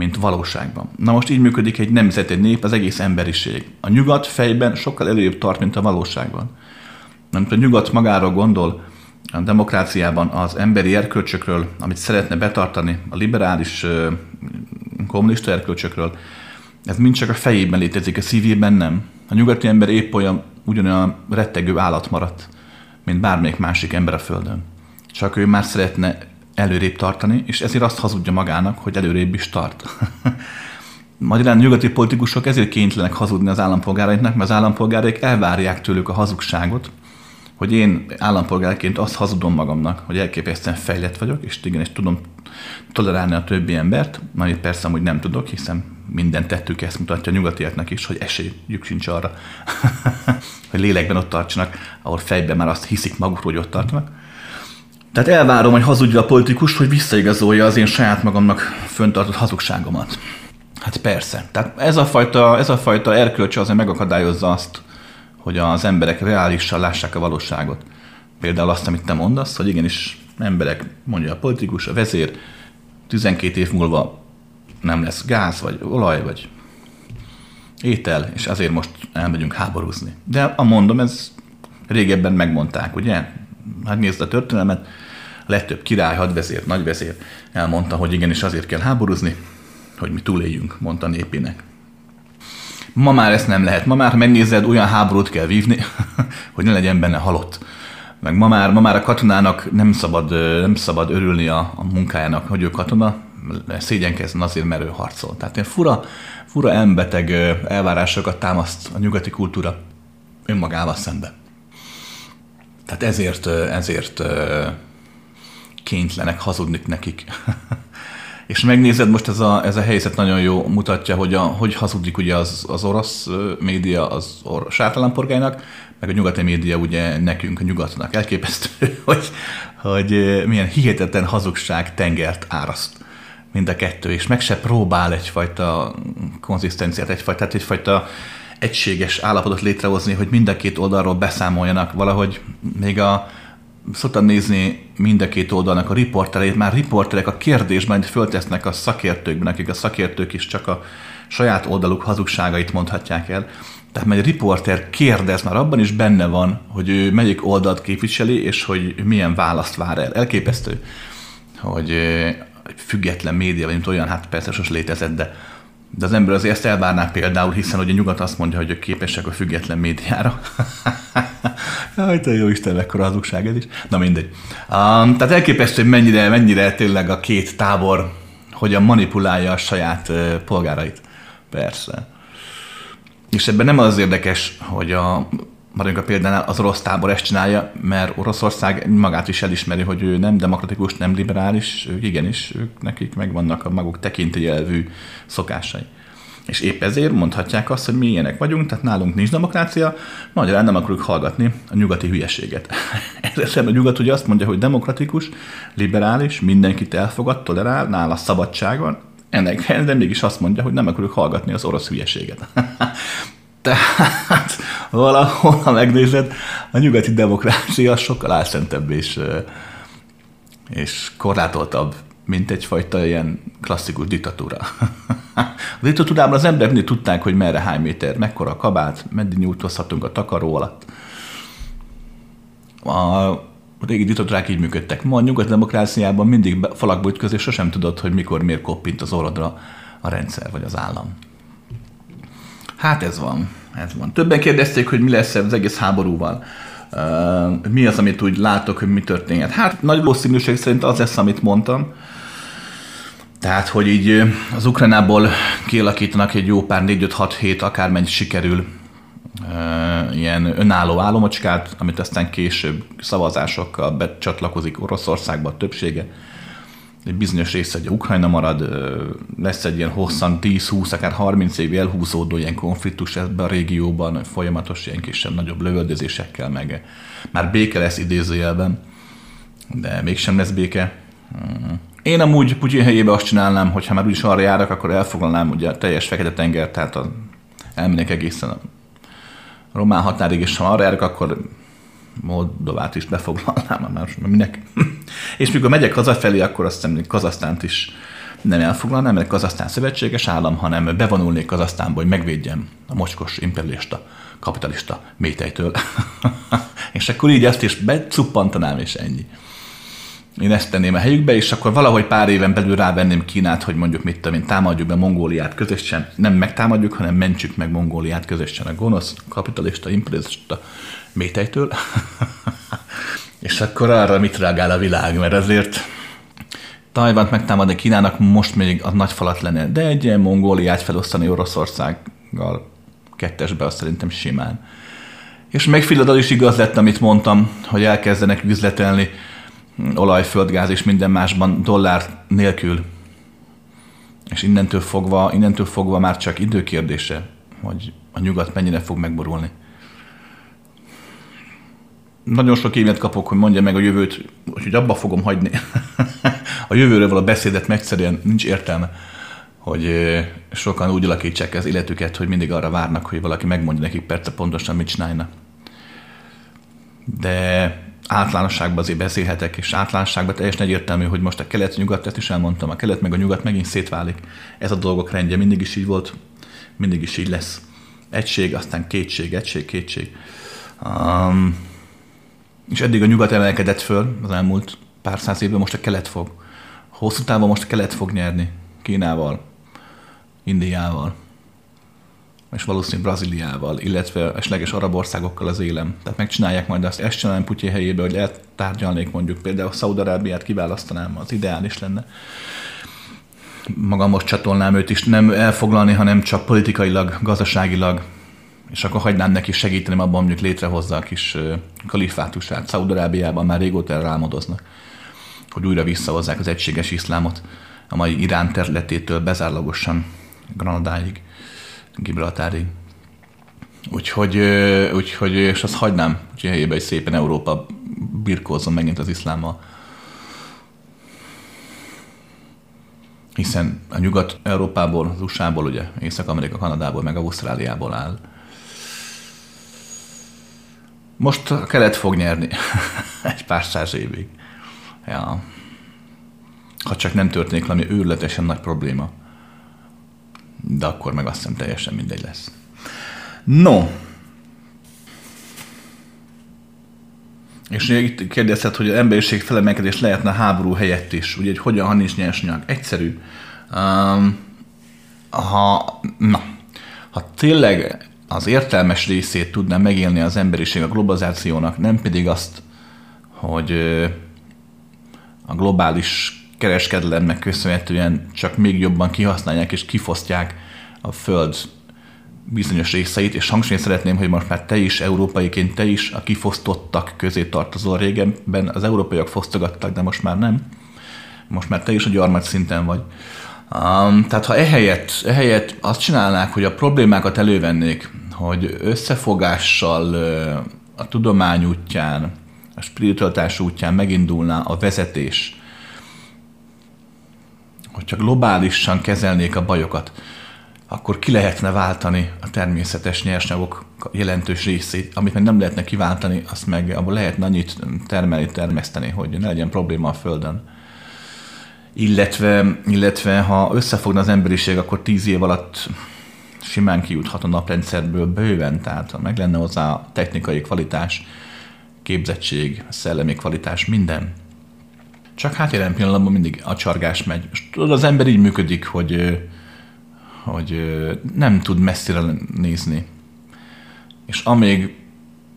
mint valóságban. Na most így működik egy nemzet, egy nép, az egész emberiség. A nyugat fejben sokkal előrébb tart, mint a valóságban. Mert a nyugat magára gondol, a demokráciában az emberi erkölcsökről, amit szeretne betartani, a liberális kommunista erkölcsökről, ez mind csak a fejében létezik, a szívében nem. A nyugati ember épp olyan ugyanolyan rettegő állat maradt, mint bármelyik másik ember a Földön. Csak ő már szeretne előrébb tartani, és ezért azt hazudja magának, hogy előrébb is tart. Magyarán nyugati politikusok ezért kénytelenek hazudni az állampolgárainknak, mert az állampolgáraik elvárják tőlük a hazugságot, hogy én állampolgárként azt hazudom magamnak, hogy elképesztően fejlett vagyok, és igen, és tudom tolerálni a többi embert, amit persze amúgy nem tudok, hiszen minden tettük ezt mutatja a nyugatiaknak is, hogy esélyük sincs arra, hogy lélekben ott tartsanak, ahol fejben már azt hiszik magukról, hogy ott tartanak. Tehát elvárom, hogy hazudja a politikus, hogy visszaigazolja az én saját magamnak föntartott hazugságomat. Hát persze. Tehát ez a fajta, ez a fajta erkölcs azért megakadályozza azt, hogy az emberek reálisan lássák a valóságot. Például azt, amit te mondasz, hogy igenis emberek, mondja a politikus, a vezér, 12 év múlva nem lesz gáz, vagy olaj, vagy étel, és azért most elmegyünk háborúzni. De a mondom, ez régebben megmondták, ugye? Hát nézd a történelmet, legtöbb király, hadvezér, nagyvezér elmondta, hogy igenis azért kell háborúzni, hogy mi túléljünk, mondta népének. Ma már ezt nem lehet. Ma már, ha megnézed, olyan háborút kell vívni, hogy ne legyen benne halott. Meg ma már, ma már a katonának nem szabad, nem szabad örülni a, a munkájának, hogy ő katona, szégyenkezzen azért, mert ő harcol. Tehát ilyen fura, fura elmbeteg elvárásokat támaszt a nyugati kultúra önmagával szembe. Tehát ezért, ezért kénytlenek hazudni nekik. És megnézed, most ez a, ez a helyzet nagyon jó mutatja, hogy, a, hogy hazudik ugye az, az orosz média az orosz állampolgárnak, meg a nyugati média ugye nekünk, a nyugatnak. Elképesztő, hogy, hogy milyen hihetetlen hazugság tengert áraszt mind a kettő, és meg se próbál egyfajta konzisztenciát, egyfajta, tehát egyfajta egységes állapotot létrehozni, hogy mind a két oldalról beszámoljanak valahogy még a szoktam nézni mind a két oldalnak a riportereit, már riporterek a kérdésben föltesznek a szakértőkben, akik a szakértők is csak a saját oldaluk hazugságait mondhatják el. Tehát egy riporter kérdez, már abban is benne van, hogy ő melyik oldalt képviseli, és hogy milyen választ vár el. Elképesztő, hogy egy független média, vagy mint olyan, hát persze sos létezett, de De az ember azért ezt elvárná például, hiszen hogy a nyugat azt mondja, hogy ők képesek a független médiára. Jaj, te jó Isten, mekkora hazugság ez is. Na mindegy. Um, tehát elképesztő, hogy mennyire, mennyire tényleg a két tábor hogyan manipulálja a saját uh, polgárait. Persze. És ebben nem az érdekes, hogy a maradjunk a példánál, az orosz tábor ezt csinálja, mert Oroszország magát is elismeri, hogy ő nem demokratikus, nem liberális, ők igenis, ők nekik megvannak a maguk tekintélyelvű szokásai. És épp ezért mondhatják azt, hogy mi ilyenek vagyunk, tehát nálunk nincs demokrácia, magyarán nem akarjuk hallgatni a nyugati hülyeséget. Ezzel szemben a nyugat ugye azt mondja, hogy demokratikus, liberális, mindenkit elfogad, tolerál, nála szabadság van, ennek de mégis azt mondja, hogy nem akarjuk hallgatni az orosz hülyeséget. Tehát valahol, ha megnézed, a nyugati demokrácia sokkal álszentebb és, és korlátoltabb, mint egyfajta ilyen klasszikus diktatúra. A diktatúrában az emberek mindig tudták, hogy merre hány méter, mekkora a kabát, meddig nyújtozhatunk a takaró alatt. A régi diktatúrák így működtek. Ma a nyugat demokráciában mindig falakba ütközés, és sosem tudod, hogy mikor, miért koppint az orrodra a rendszer vagy az állam. Hát ez van, ez van. Többen kérdezték, hogy mi lesz az egész háborúval. Uh, mi az, amit úgy látok, hogy mi történhet? Hát nagy valószínűség szerint az lesz, amit mondtam. Tehát, hogy így az Ukránából kialakítanak egy jó pár 4-5-6 hét, akármennyi sikerül uh, ilyen önálló államocskát, amit aztán később szavazásokkal becsatlakozik Oroszországba a többsége egy bizonyos része egy Ukrajna marad, lesz egy ilyen hosszan 10-20, akár 30 év elhúzódó ilyen konfliktus ebben a régióban, folyamatos ilyen kisebb-nagyobb lövöldözésekkel, meg már béke lesz idézőjelben, de mégsem lesz béke. Én amúgy Putyin helyébe azt csinálnám, hogy ha már úgyis arra járok, akkor elfoglalnám ugye a teljes Fekete-tenger, tehát a, elmennék egészen a román határig, és ha arra járok, akkor Moldovát is befoglalnám, már minek. És mikor megyek hazafelé, akkor azt hiszem, Kazasztánt is nem elfoglalnám, mert Kazasztán szövetséges állam, hanem bevonulnék Kazasztánba, hogy megvédjem a mocskos imperialista, kapitalista métejtől. és akkor így ezt is becuppantanám, és ennyi. Én ezt tenném a helyükbe, és akkor valahogy pár éven belül rávenném Kínát, hogy mondjuk mit tudom én, támadjuk be Mongóliát közösen, nem megtámadjuk, hanem mentsük meg Mongóliát közösen a gonosz, kapitalista, imperialista métejtől. és akkor arra mit reagál a világ, mert ezért Tajvant megtámadni Kínának most még az nagy falat lenne, de egy ilyen Mongóliát felosztani Oroszországgal kettesbe azt szerintem simán. És meg Filadal is igaz lett, amit mondtam, hogy elkezdenek üzletelni olaj, földgáz és minden másban dollár nélkül. És innentől fogva, innentől fogva már csak időkérdése, hogy a nyugat mennyire fog megborulni nagyon sok évet kapok, hogy mondja meg a jövőt, hogy abba fogom hagyni. a jövőről való beszédet megszerűen nincs értelme, hogy sokan úgy alakítsák az életüket, hogy mindig arra várnak, hogy valaki megmondja nekik persze pontosan, mit csinálna. De általánosságban azért beszélhetek, és általánosságban teljesen egyértelmű, hogy most a kelet-nyugat, ezt is elmondtam, a kelet meg a nyugat megint szétválik. Ez a dolgok rendje mindig is így volt, mindig is így lesz. Egység, aztán kétség, egység, kétség. Um, és eddig a nyugat emelkedett föl az elmúlt pár száz évben, most a kelet fog. Hosszú távon most a kelet fog nyerni. Kínával, Indiával, és valószínűleg Brazíliával, illetve esleges arab országokkal az élem. Tehát megcsinálják majd azt, ezt csinálom Putyin helyébe, hogy eltárgyalnék mondjuk például Szaudarábiát kiválasztanám, az ideális lenne. Magam most csatolnám őt is nem elfoglalni, hanem csak politikailag, gazdaságilag és akkor hagynám neki segíteni abban, mondjuk létrehozza a kis kalifátusát. Szaudarábiában már régóta rámodoznak, hogy újra visszahozzák az egységes iszlámot a mai Irán területétől bezárlagosan Granadáig, Gibraltárig. Úgyhogy, úgyhogy és azt hagynám, hogy helyében egy szépen Európa birkózzon megint az iszlámmal. Hiszen a Nyugat-Európából, az USA-ból, ugye Észak-Amerika, Kanadából, meg Ausztráliából áll most a kelet fog nyerni egy pár száz évig. Ja. Ha csak nem történik valami őrületesen nagy probléma. De akkor meg azt hiszem teljesen mindegy lesz. No. És itt kérdezted, hogy az emberiség felemelkedés lehetne háború helyett is. Ugye, hogy hogyan, ha nincs nyersanyag. Egyszerű. Um, ha, na, ha tényleg az értelmes részét tudná megélni az emberiség a globalizációnak, nem pedig azt, hogy a globális kereskedelemnek köszönhetően csak még jobban kihasználják és kifosztják a Föld bizonyos részeit, és hangsúlyozni szeretném, hogy most már te is, európaiként te is a kifosztottak közé tartozol régenben. Az európaiak fosztogattak, de most már nem. Most már te is a gyarmat szinten vagy. Um, tehát ha ehelyett, ehelyett azt csinálnák, hogy a problémákat elővennék, hogy összefogással a tudomány útján, a spiritualitás útján megindulna a vezetés, hogyha globálisan kezelnék a bajokat, akkor ki lehetne váltani a természetes nyersanyagok jelentős részét, amit meg nem lehetne kiváltani, azt meg abból lehetne annyit termelni, termeszteni, hogy ne legyen probléma a Földön. Illetve, illetve ha összefogna az emberiség, akkor tíz év alatt simán kijuthat a naprendszerből bőven, tehát ha meg lenne hozzá a technikai kvalitás, képzettség, szellemi kvalitás, minden. Csak hát jelen pillanatban mindig a csargás megy. És tudod, az ember így működik, hogy, hogy nem tud messzire nézni. És amíg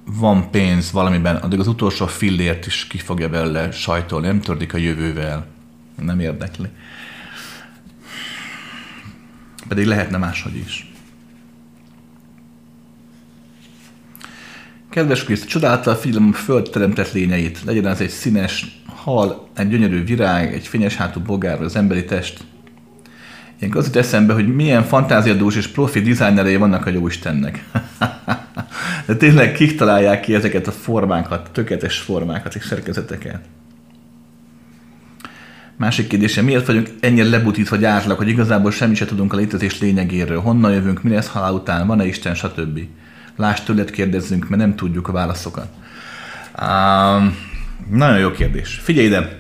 van pénz valamiben, addig az utolsó fillért is ki fogja belőle sajtolni, nem tördik a jövővel. Nem érdekli. Pedig lehetne máshogy is. Kedves Kriszt, csodálta a film föld teremtett lényeit. Legyen az egy színes hal, egy gyönyörű virág, egy fényes hátú bogár, az emberi test. Ilyenkor az jut eszembe, hogy milyen fantáziadús és profi dizájnerei vannak a Jóistennek. De tényleg kik találják ki ezeket a formákat, tökéletes formákat és szerkezeteket? Másik kérdése, miért vagyunk ennyire lebutítva gyártlag, hogy igazából semmi sem tudunk a létezés lényegéről? Honnan jövünk, mi lesz halál után, van-e Isten, stb. Lásd tőled kérdezzünk, mert nem tudjuk a válaszokat. Um, nagyon jó kérdés. Figyelj ide!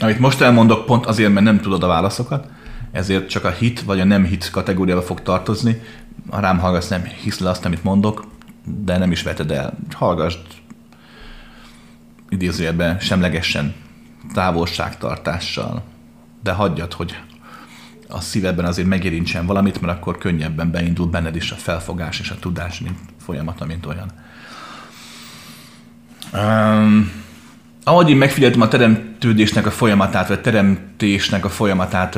Amit most elmondok, pont azért, mert nem tudod a válaszokat, ezért csak a hit vagy a nem hit kategóriába fog tartozni. Ha rám hallgatsz, nem hisz le azt, amit mondok, de nem is veted el. Hallgassd idézőjelben semlegesen, távolságtartással, de hagyjad, hogy a szívedben azért megérintsen valamit, mert akkor könnyebben beindul benned is a felfogás és a tudás, mint folyamata, mint olyan. Um, ahogy én megfigyeltem a teremtődésnek a folyamatát, vagy a teremtésnek a folyamatát,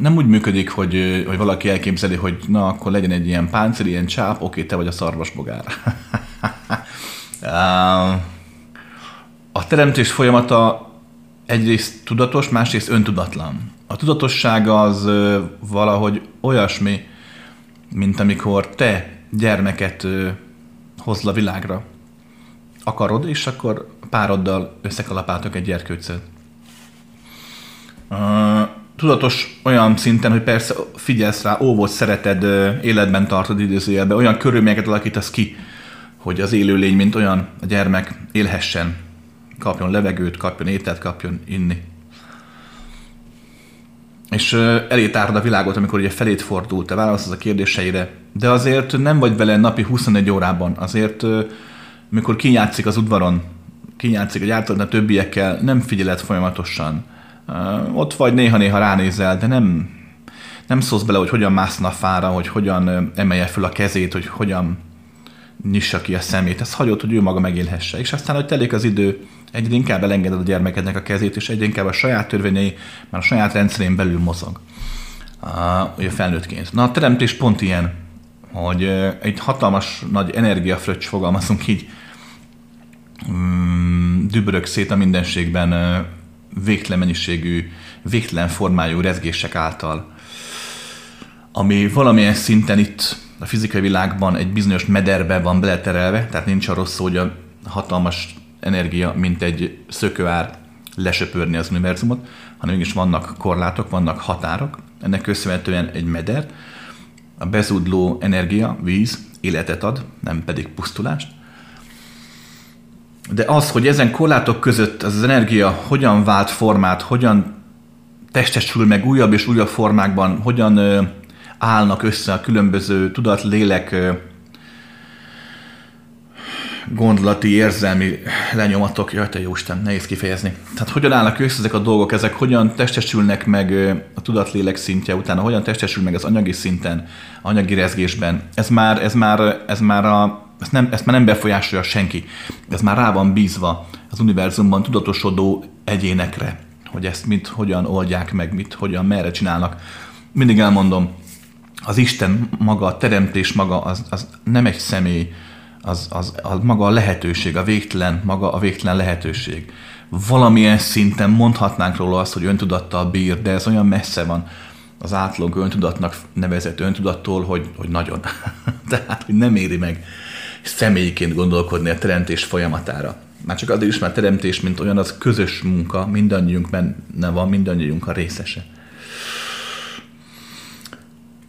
nem úgy működik, hogy, hogy valaki elképzeli, hogy na, akkor legyen egy ilyen páncél, ilyen csáp, oké, te vagy a szarvasbogár. a teremtés folyamata egyrészt tudatos, másrészt öntudatlan. A tudatosság az valahogy olyasmi, mint amikor te gyermeket hozz a világra. Akarod, és akkor pároddal összekalapáltok egy gyerkőcöt. Tudatos olyan szinten, hogy persze figyelsz rá, óvod, szereted, életben tartod idézőjelbe, olyan körülményeket alakítasz ki, hogy az élőlény, mint olyan a gyermek élhessen, kapjon levegőt, kapjon ételt, kapjon inni. És elé tárod a világot, amikor ugye felét fordult, te válaszolsz a kérdéseire, de azért nem vagy vele napi 21 órában, azért mikor kinyátszik az udvaron, kinyátszik a gyártód a többiekkel, nem figyeled folyamatosan. Ott vagy néha-néha ránézel, de nem, nem szólsz bele, hogy hogyan mászna a fára, hogy hogyan emelje föl a kezét, hogy hogyan nyissa ki a szemét. Ezt hagyod, hogy ő maga megélhesse. És aztán, hogy telik az idő, egyre inkább elengeded a gyermekednek a kezét, és egyre inkább a saját törvényei, már a saját rendszerén belül mozog. Uh, ugye felnőttként. Na a teremtés pont ilyen, hogy uh, egy hatalmas nagy energiafröccs fogalmazunk így, um, dübörög szét a mindenségben uh, végtelen mennyiségű, végtelen formájú rezgések által, ami valamilyen szinten itt a fizikai világban egy bizonyos mederbe van beleterelve, tehát nincs arról szó, hogy a hatalmas energia, mint egy szökőár lesöpörni az univerzumot, hanem mégis vannak korlátok, vannak határok. Ennek köszönhetően egy meder, a bezudló energia, víz, életet ad, nem pedig pusztulást. De az, hogy ezen korlátok között az, az energia hogyan vált formát, hogyan testesül meg újabb és újabb formákban, hogyan állnak össze a különböző tudat, lélek ö, gondolati, érzelmi lenyomatok, jaj te Jóisten, nehéz kifejezni. Tehát hogyan állnak össze ezek a dolgok, ezek hogyan testesülnek meg a tudatlélek szintje utána, hogyan testesül meg az anyagi szinten, anyagi rezgésben. Ez már, ez már, ez már a, ezt, nem, ezt már nem befolyásolja senki. Ez már rá van bízva az univerzumban tudatosodó egyénekre, hogy ezt mit, hogyan oldják meg, mit, hogyan, merre csinálnak. Mindig elmondom, az Isten maga, a teremtés maga, az, az nem egy személy, az, az, az maga a lehetőség, a végtelen, maga a végtelen lehetőség. Valamilyen szinten mondhatnánk róla azt, hogy öntudattal bír, de ez olyan messze van az átlag öntudatnak nevezett öntudattól, hogy, hogy nagyon. Tehát, hogy nem éri meg személyként gondolkodni a teremtés folyamatára. Már csak azért is, mert teremtés, mint olyan, az közös munka, mindannyiunk benne van, mindannyiunk a részese.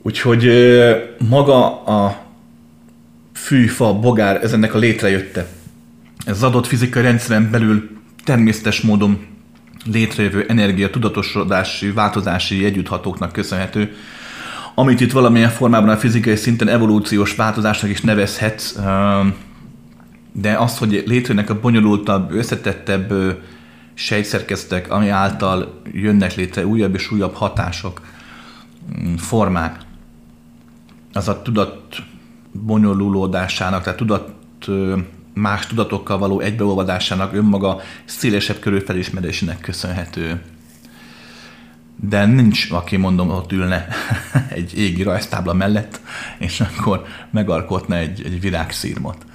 Úgyhogy maga a fűfa, bogár, ez ennek a létrejötte. Ez az adott fizikai rendszeren belül természetes módon létrejövő energia tudatosodási, változási együtthatóknak köszönhető, amit itt valamilyen formában a fizikai szinten evolúciós változásnak is nevezhet, de az, hogy létrejönnek a bonyolultabb, összetettebb sejtszerkeztek, ami által jönnek létre újabb és újabb hatások, mm, formák, az a tudat bonyolulódásának, tehát tudat, más tudatokkal való egybeolvadásának önmaga szélesebb körű felismerésének köszönhető. De nincs, aki mondom, ott ülne egy égi rajztábla mellett, és akkor megalkotna egy, egy virágszírmot.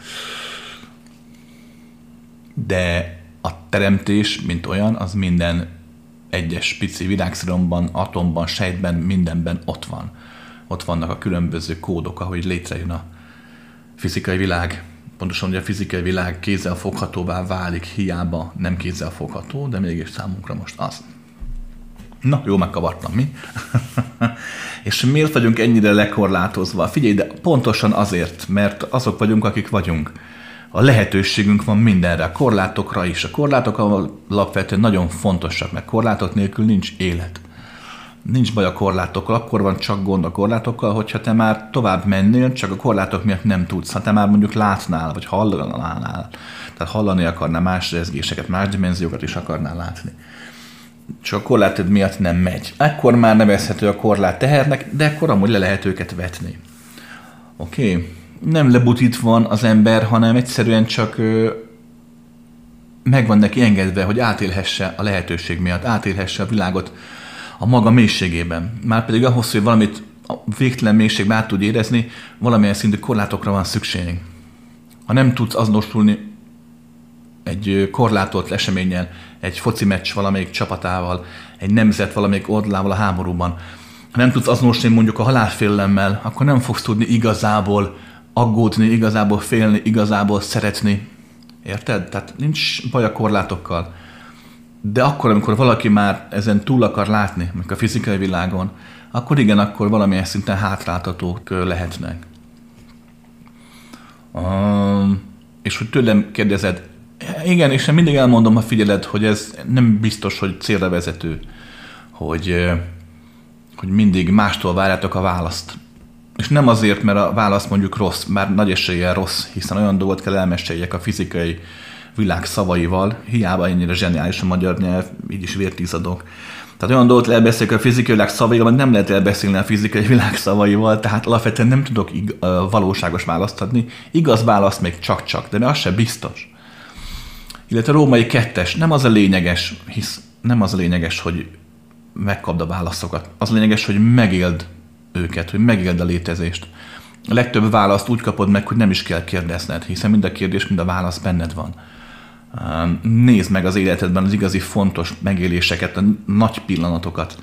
De a teremtés, mint olyan, az minden egyes pici virágszíromban, atomban, sejtben, mindenben ott van ott vannak a különböző kódok, ahogy létrejön a fizikai világ. Pontosan, hogy a fizikai világ kézzel foghatóvá válik, hiába nem kézzel fogható, de mégis számunkra most az. Na, jó megkavartam, mi? és miért vagyunk ennyire lekorlátozva? Figyelj, de pontosan azért, mert azok vagyunk, akik vagyunk. A lehetőségünk van mindenre, a korlátokra is. A korlátok alapvetően nagyon fontosak, mert korlátok nélkül nincs élet nincs baj a korlátokkal, akkor van csak gond a korlátokkal, hogyha te már tovább mennél, csak a korlátok miatt nem tudsz. Ha te már mondjuk látnál, vagy hallanál, tehát hallani akarnál más rezgéseket, más dimenziókat is akarnál látni. Csak a korlátod miatt nem megy. Ekkor már nevezhető a korlát tehernek, de akkor amúgy le lehet őket vetni. Oké? Okay? Nem lebutít van az ember, hanem egyszerűen csak meg van neki engedve, hogy átélhesse a lehetőség miatt, átélhesse a világot a maga mélységében. Márpedig ahhoz, hogy valamit a végtelen mélységben át tud érezni, valamilyen szintű korlátokra van szükség. Ha nem tudsz azonosulni egy korlátolt eseményen, egy foci meccs valamelyik csapatával, egy nemzet valamelyik oldalával a háborúban, ha nem tudsz azonosulni mondjuk a halálfélelemmel, akkor nem fogsz tudni igazából aggódni, igazából félni, igazából szeretni. Érted? Tehát nincs baj a korlátokkal. De akkor, amikor valaki már ezen túl akar látni, meg a fizikai világon, akkor igen, akkor valamilyen szinten hátráltatók lehetnek. Um, és hogy tőlem kérdezed, igen, és én mindig elmondom, ha figyeled, hogy ez nem biztos, hogy célra vezető, hogy, hogy mindig mástól várjátok a választ. És nem azért, mert a válasz mondjuk rossz, már nagy eséllyel rossz, hiszen olyan dolgot kell elmeséljek a fizikai világ szavaival, hiába ennyire zseniális a magyar nyelv, így is vértizadok. Tehát olyan dolgot beszélni a fizikai világ szavaival, amit nem lehet elbeszélni a fizikai világ szavaival, tehát alapvetően nem tudok ig- valóságos választ adni. Igaz válasz még csak-csak, de az se biztos. Illetve a római kettes, nem az a lényeges, hisz nem az a lényeges, hogy megkapd a válaszokat. Az a lényeges, hogy megéld őket, hogy megéld a létezést. A legtöbb választ úgy kapod meg, hogy nem is kell kérdezned, hiszen mind a kérdés, mind a válasz benned van. Nézd meg az életedben az igazi fontos megéléseket, a nagy pillanatokat.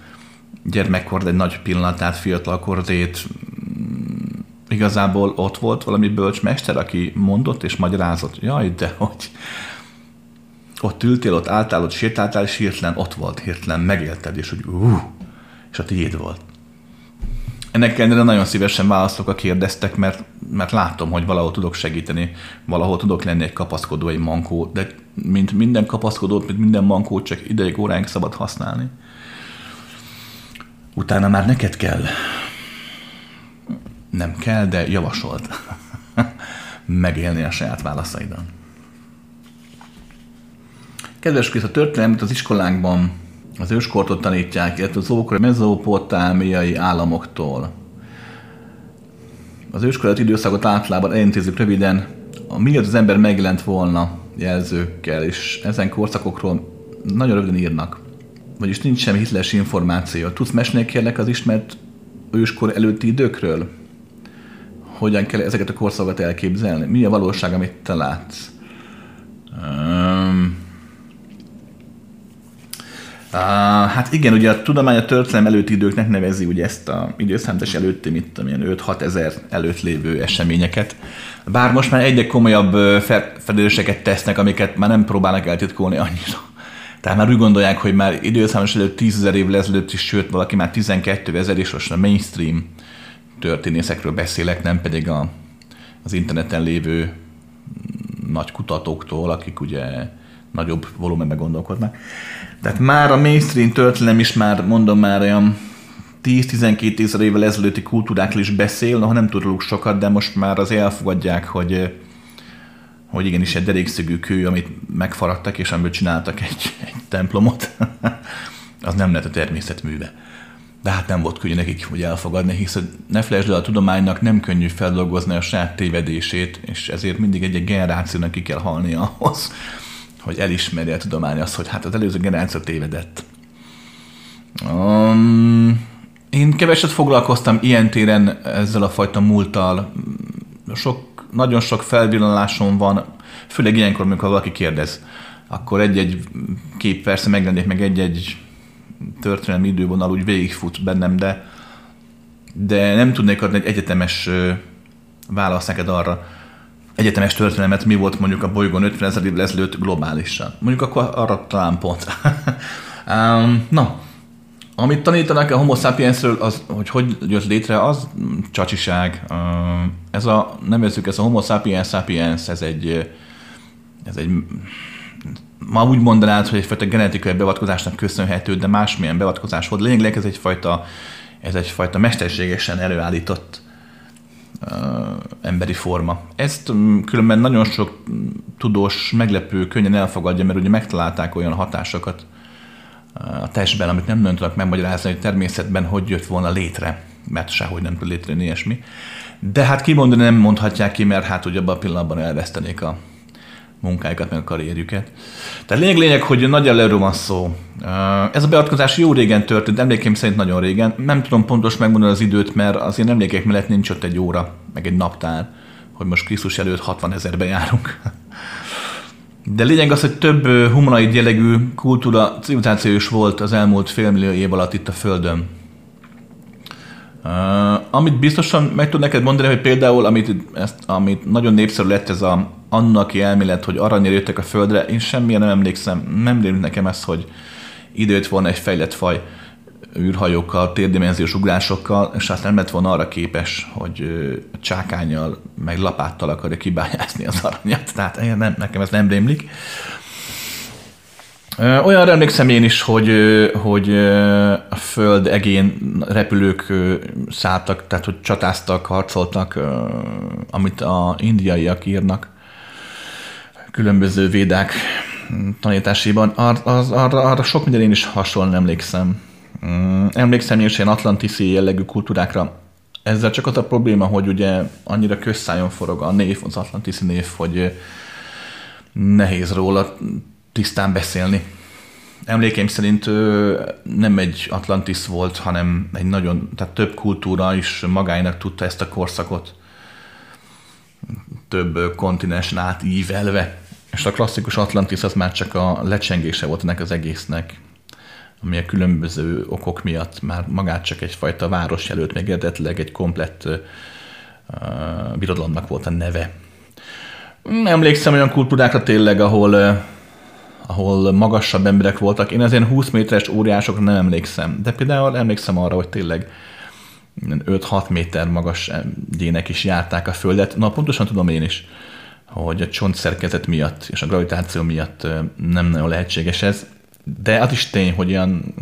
Gyermekkor egy nagy pillanatát, fiatalkorét, mm, igazából ott volt valami bölcsmester, aki mondott és magyarázott, jaj, de hogy ott ültél, ott álltál, ott sétáltál, és hirtelen ott volt, hirtelen megélted, és hogy uh, és a tiéd volt. Ennek ellenére nagyon szívesen válaszolok, a kérdeztek, mert, mert látom, hogy valahol tudok segíteni, valahol tudok lenni egy kapaszkodó, egy mankó, de mint minden kapaszkodót, mint minden mankót csak ideig, óráig szabad használni. Utána már neked kell. Nem kell, de javasolt. megélni a saját válaszaidon. Kedves Krisz, a történelmet az iskolánkban az őskortot tanítják, illetve az ókori mezopotámiai államoktól. Az őskorát időszakot általában elintézzük röviden, miért az ember megjelent volna jelzőkkel, és ezen korszakokról nagyon röviden írnak. Vagyis nincs semmi hiteles információ. Tudsz mesélni kérlek az ismert őskor előtti időkről? Hogyan kell ezeket a korszakokat elképzelni? Mi a valóság, amit te látsz? Um, Uh, hát igen, ugye a tudomány a történelem előtti időknek nevezi ugye ezt a időszámítás előtti, mit tudom ilyen 5-6 ezer előtt lévő eseményeket. Bár most már egyre komolyabb felelőseket tesznek, amiket már nem próbálnak eltitkolni annyira. Tehát már úgy gondolják, hogy már időszámos előtt 10 ezer évvel ezelőtt is, sőt valaki már 12 ezer, és most a mainstream történészekről beszélek, nem pedig a, az interneten lévő nagy kutatóktól, akik ugye nagyobb volumenben gondolkodnak. Tehát már a mainstream történelem is már, mondom már olyan 10-12 ezer évvel ezelőtti kultúrákról is beszél, ha nem tudunk sokat, de most már az elfogadják, hogy hogy igenis egy derékszögű kő, amit megfaradtak, és amiből csináltak egy, egy templomot, az nem lett a természet műve. De hát nem volt könnyű nekik, hogy elfogadni, hiszen ne felejtsd el, a tudománynak nem könnyű feldolgozni a saját tévedését, és ezért mindig egy-egy generációnak ki kell halni ahhoz, hogy elismerje a tudomány azt, hogy hát az előző generáció tévedett. Um, én keveset foglalkoztam ilyen téren ezzel a fajta múlttal. Sok, nagyon sok felvillanásom van, főleg ilyenkor, amikor valaki kérdez. Akkor egy-egy kép persze megjelenik, meg egy-egy történelmi idővonal úgy végigfut bennem, de, de nem tudnék adni egy egyetemes választ neked arra, egyetemes történelmet mi volt mondjuk a bolygón 50 ezer évvel ezelőtt globálisan. Mondjuk akkor arra talán pont. um, na, amit tanítanak a homo sapiensről, az, hogy hogy jött létre, az csacsiság. Ez a, nevezzük ezt a homo sapiens sapiens, ez egy, ez egy ma úgy mondanád, hogy egyfajta genetikai beavatkozásnak köszönhető, de másmilyen beavatkozás volt. Lényegleg ez egyfajta, ez egyfajta mesterségesen előállított emberi forma. Ezt különben nagyon sok tudós, meglepő, könnyen elfogadja, mert ugye megtalálták olyan hatásokat a testben, amit nem nagyon tudnak megmagyarázni, hogy természetben hogy jött volna létre, mert sehogy nem tud létrejönni ilyesmi. De hát kimondani nem mondhatják ki, mert hát ugye abban a pillanatban elvesztenék a munkájukat, meg a karrierjüket. Tehát lényeg, lényeg, hogy nagy erről van szó. Ez a beavatkozás jó régen történt, emlékeim szerint nagyon régen. Nem tudom pontos megmondani az időt, mert az én emlékeim mellett nincs ott egy óra, meg egy naptár, hogy most Krisztus előtt 60 ezerbe járunk. De lényeg az, hogy több humanoid jellegű kultúra, civilizáció is volt az elmúlt félmillió év alatt itt a Földön. Uh, amit biztosan meg tud neked mondani, hogy például, amit, ezt, amit nagyon népszerű lett ez a annak elmélet, hogy aranyra jöttek a Földre, én semmilyen nem emlékszem, nem rémlik nekem ezt, hogy időt volna egy fejlett faj űrhajókkal, térdimenziós ugrásokkal, és aztán nem lett volna arra képes, hogy csákányjal, meg lapáttal akarja kibányászni az aranyat. Tehát nem, nekem ez nem rémlik. Olyan emlékszem én is, hogy, hogy a föld egén repülők szálltak, tehát hogy csatáztak, harcoltak, amit a indiaiak írnak különböző védák tanításában. Ar, az, arra, arra sok minden én is hasonlóan emlékszem. Emlékszem én is ilyen atlantiszi jellegű kultúrákra. Ezzel csak az a probléma, hogy ugye annyira közszájon forog a név, az atlantiszi név, hogy nehéz róla tisztán beszélni. Emlékeim szerint nem egy Atlantis volt, hanem egy nagyon, tehát több kultúra is magáinak tudta ezt a korszakot több kontinensen átívelve. És a klasszikus Atlantis az már csak a lecsengése volt ennek az egésznek, ami a különböző okok miatt már magát csak egyfajta város előtt, meg eredetileg egy komplett uh, birodalomnak volt a neve. Emlékszem olyan kultúrákra tényleg, ahol uh, ahol magasabb emberek voltak. Én ezen 20 méteres óriásokra nem emlékszem, de például emlékszem arra, hogy tényleg 5-6 méter magas gyének is járták a Földet. Na, pontosan tudom én is, hogy a csontszerkezet miatt és a gravitáció miatt nem nagyon lehetséges ez, de az is tény, hogy olyan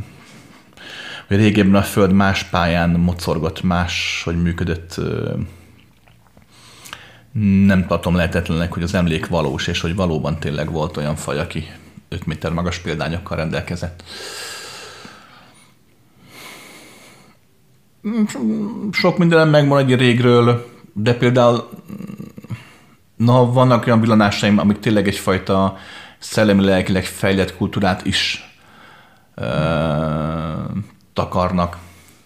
hogy régebben a Föld más pályán mocorgott, más, hogy működött nem tartom lehetetlenek, hogy az emlék valós, és hogy valóban tényleg volt olyan faj, aki 5 méter magas példányokkal rendelkezett. Sok minden megvan egy régről, de például na, vannak olyan villanásaim, amik tényleg egyfajta szellemi lelkileg fejlett kultúrát is ö, takarnak.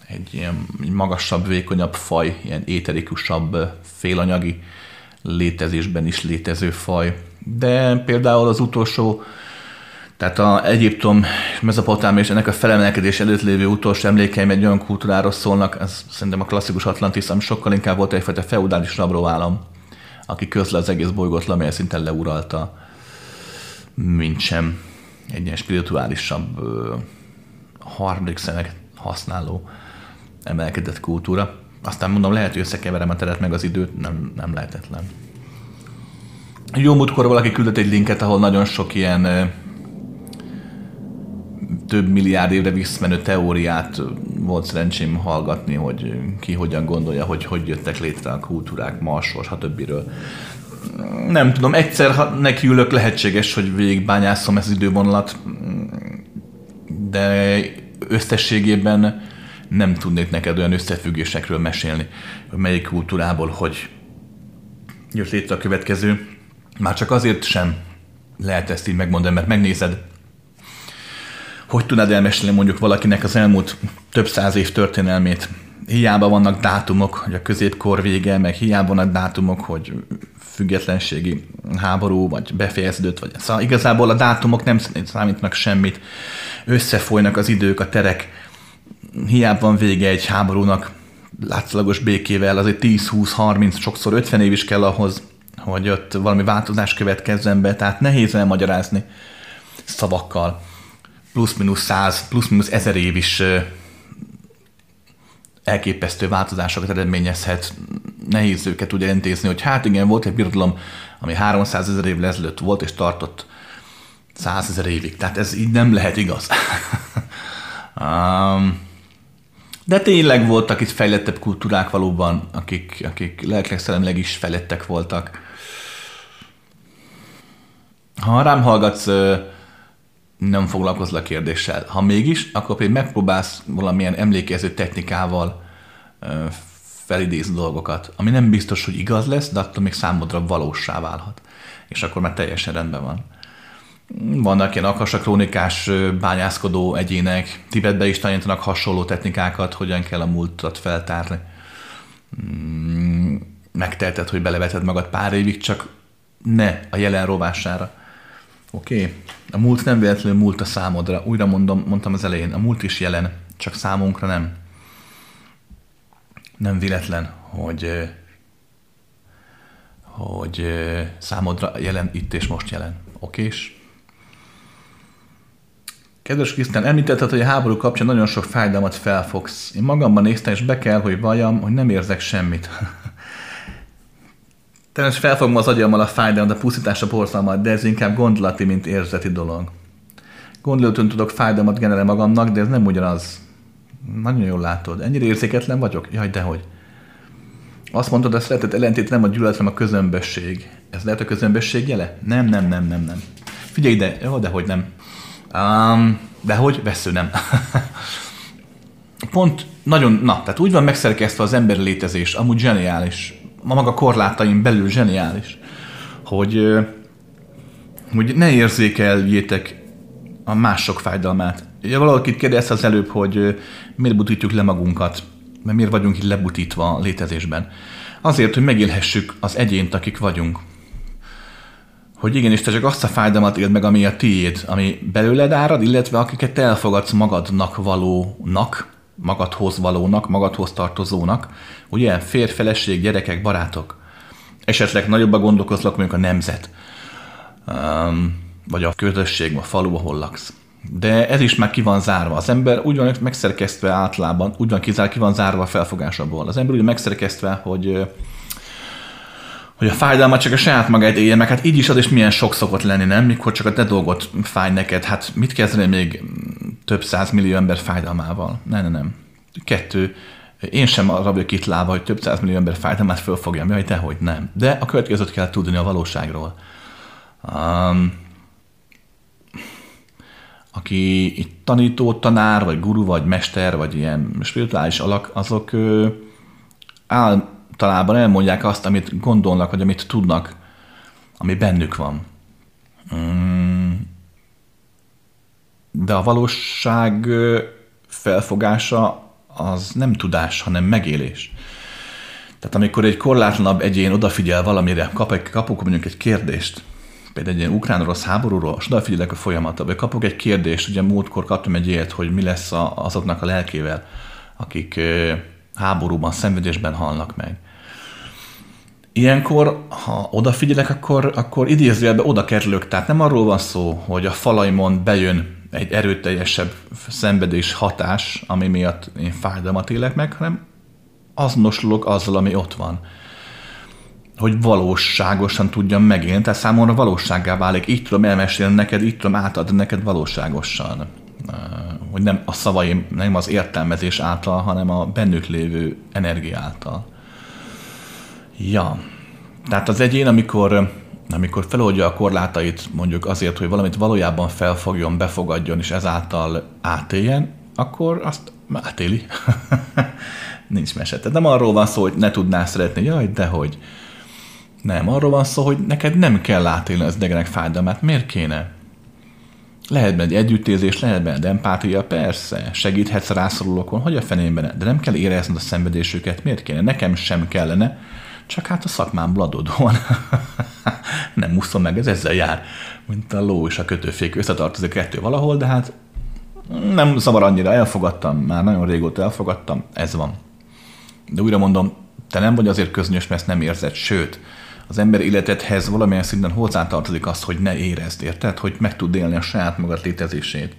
Egy ilyen magasabb, vékonyabb faj, ilyen éterikusabb, félanyagi létezésben is létező faj. De például az utolsó, tehát a Egyiptom Mezopotámia és ennek a felemelkedés előtt lévő utolsó emlékeim egy olyan kultúráról szólnak, ez szerintem a klasszikus Atlantis, ami sokkal inkább volt egyfajta feudális rabróállam, aki közle az egész bolygót lamely szinten leuralta, mint sem egy ilyen spirituálisabb harmadik szemek használó emelkedett kultúra. Aztán mondom, lehet, hogy összekeverem a teret meg az időt, nem, nem lehetetlen. Jó múltkor valaki küldött egy linket, ahol nagyon sok ilyen több milliárd évre visszmenő teóriát volt szerencsém hallgatni, hogy ki hogyan gondolja, hogy hogy jöttek létre a kultúrák Marsról, stb. Nem tudom, egyszer ha nekiülök, lehetséges, hogy végigbányászom ezt idővonalat, de összességében nem tudnék neked olyan összefüggésekről mesélni, hogy melyik kultúrából, hogy jött létre a következő. Már csak azért sem lehet ezt így megmondani, mert megnézed, hogy tudnád elmesélni mondjuk valakinek az elmúlt több száz év történelmét. Hiába vannak dátumok, hogy a középkor vége, meg hiába vannak dátumok, hogy függetlenségi háború, vagy befejeződött, vagy szóval igazából a dátumok nem számítanak semmit. Összefolynak az idők, a terek, hiába van vége egy háborúnak, látszalagos békével, azért 10, 20, 30, sokszor 50 év is kell ahhoz, hogy ott valami változás következzen be, tehát nehéz elmagyarázni szavakkal. Plusz-minusz 100, plusz-minusz 1000 év is elképesztő változásokat eredményezhet. Nehéz őket úgy elintézni, hogy hát igen, volt egy birodalom, ami 300 ezer évvel ezelőtt volt, és tartott 100 ezer évig. Tehát ez így nem lehet igaz. um, de tényleg voltak itt fejlettebb kultúrák valóban, akik, akik lelkileg is fejlettek voltak. Ha rám hallgatsz, nem foglalkozol a kérdéssel. Ha mégis, akkor pedig megpróbálsz valamilyen emlékező technikával felidézni dolgokat, ami nem biztos, hogy igaz lesz, de attól még számodra valósá válhat. És akkor már teljesen rendben van. Vannak ilyen akasa krónikás bányászkodó egyének, Tibetbe is tanítanak hasonló technikákat, hogyan kell a múltat feltárni. Mm, megteheted, hogy beleveted magad pár évig, csak ne a jelen rovására. Oké? A múlt nem véletlenül múlt a számodra. Újra mondom, mondtam az elején, a múlt is jelen, csak számunkra nem. Nem véletlen, hogy hogy számodra jelen itt és most jelen. Okés? Kedves Krisztán, említetted, hogy a háború kapcsán nagyon sok fájdalmat felfogsz. Én magamban néztem, és be kell, hogy valljam, hogy nem érzek semmit. Természetesen felfogom az agyammal a fájdalmat, a pusztítás, a borzalmat, de ez inkább gondolati, mint érzeti dolog. Gondolaton tudok fájdalmat generálni magamnak, de ez nem ugyanaz. Nagyon jól látod. Ennyire érzéketlen vagyok? Jaj, dehogy. Azt mondod, a szeretet ellentét nem a gyűlölet, hanem a közömbösség. Ez lehet a közömbösség jele? Nem, nem, nem, nem, nem. Figyelj ide, jó, dehogy nem. Um, de hogy? Vesző nem. Pont nagyon, na, tehát úgy van megszerkesztve az ember létezés, amúgy zseniális. Ma maga korlátaim belül zseniális, hogy, hogy ne érzékeljétek a mások fájdalmát. Ugye valakit kérdezte az előbb, hogy miért butítjuk le magunkat, mert miért vagyunk itt lebutítva a létezésben. Azért, hogy megélhessük az egyént, akik vagyunk hogy igenis te csak azt a fájdalmat éld meg, ami a tiéd, ami belőled árad, illetve akiket elfogadsz magadnak valónak, magadhoz valónak, magadhoz tartozónak, ugye, férj, feleség, gyerekek, barátok. Esetleg nagyobb a gondolkozlak, mondjuk a nemzet, um, vagy a közösség, a falu, ahol laksz. De ez is már ki van zárva. Az ember úgy van megszerkesztve általában, úgy van kizár, ki van zárva a felfogásából. Az ember úgy megszerkesztve, hogy hogy a fájdalmat csak a saját magát élje meg, hát így is az is milyen sok szokott lenni, nem? Mikor csak a te dolgot fáj neked, hát mit kezdeni még több száz millió ember fájdalmával? Nem, nem, nem. Kettő, Én sem vagyok itt lába, hogy több millió ember fájdalmát fölfogjam, jaj, dehogy nem. De a következőt kell tudni a valóságról. Um, aki itt tanító, tanár, vagy guru, vagy mester, vagy ilyen spirituális alak, azok ö, általában elmondják azt, amit gondolnak, vagy amit tudnak, ami bennük van. Um, de a valóság felfogása az nem tudás, hanem megélés. Tehát amikor egy korlátlanabb egyén odafigyel valamire, kap egy, kapok mondjuk egy kérdést, például egy ilyen ukrán-orosz háborúról, és odafigyelek a folyamatra, vagy kapok egy kérdést, ugye múltkor kaptam egy ilyet, hogy mi lesz a, azoknak a lelkével, akik háborúban, szenvedésben halnak meg. Ilyenkor, ha odafigyelek, akkor, akkor idézőjelben oda kerülök. Tehát nem arról van szó, hogy a falaimon bejön egy erőteljesebb szenvedés hatás, ami miatt én fájdalmat élek meg, hanem azonosulok azzal, ami ott van. Hogy valóságosan tudjam megélni, tehát számomra valósággá válik. Így tudom elmesélni neked, így tudom átadni neked valóságosan. Hogy nem a szavaim, nem az értelmezés által, hanem a bennük lévő energia által. Ja, tehát az egyén, amikor amikor feloldja a korlátait mondjuk azért, hogy valamit valójában felfogjon, befogadjon, és ezáltal átéljen, akkor azt átéli. Nincs mese. Tehát nem arról van szó, hogy ne tudnál szeretni, jaj, dehogy. Nem, arról van szó, hogy neked nem kell átélni az idegenek fájdalmát. Miért kéne? Lehet benne egy együttérzés, lehet benne empátia, persze, segíthetsz rászorulókon, hogy a fenében, de nem kell érezned a szenvedésüket, miért kéne? Nekem sem kellene, csak hát a szakmám bladod van. nem muszom meg, ez ezzel jár. Mint a ló és a kötőfék összetartozik kettő valahol, de hát nem zavar annyira, elfogadtam, már nagyon régóta elfogadtam, ez van. De újra mondom, te nem vagy azért köznyös, mert ezt nem érzed, sőt, az ember életedhez valamilyen szinten hozzátartozik az, hogy ne érezd, érted? Hogy meg tud élni a saját magad létezését.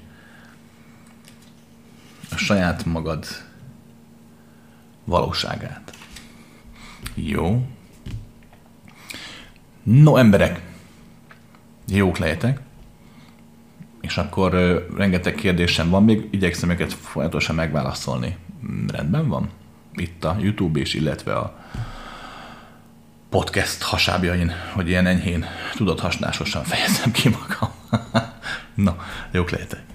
A saját magad valóságát. Jó. No, emberek, jók lehetek, és akkor ö, rengeteg kérdésem van, még igyekszem őket folyamatosan megválaszolni. Rendben van? Itt a YouTube és illetve a podcast hasábjain, hogy ilyen enyhén tudathasásosan fejezem ki magam. Na, jók lehetek.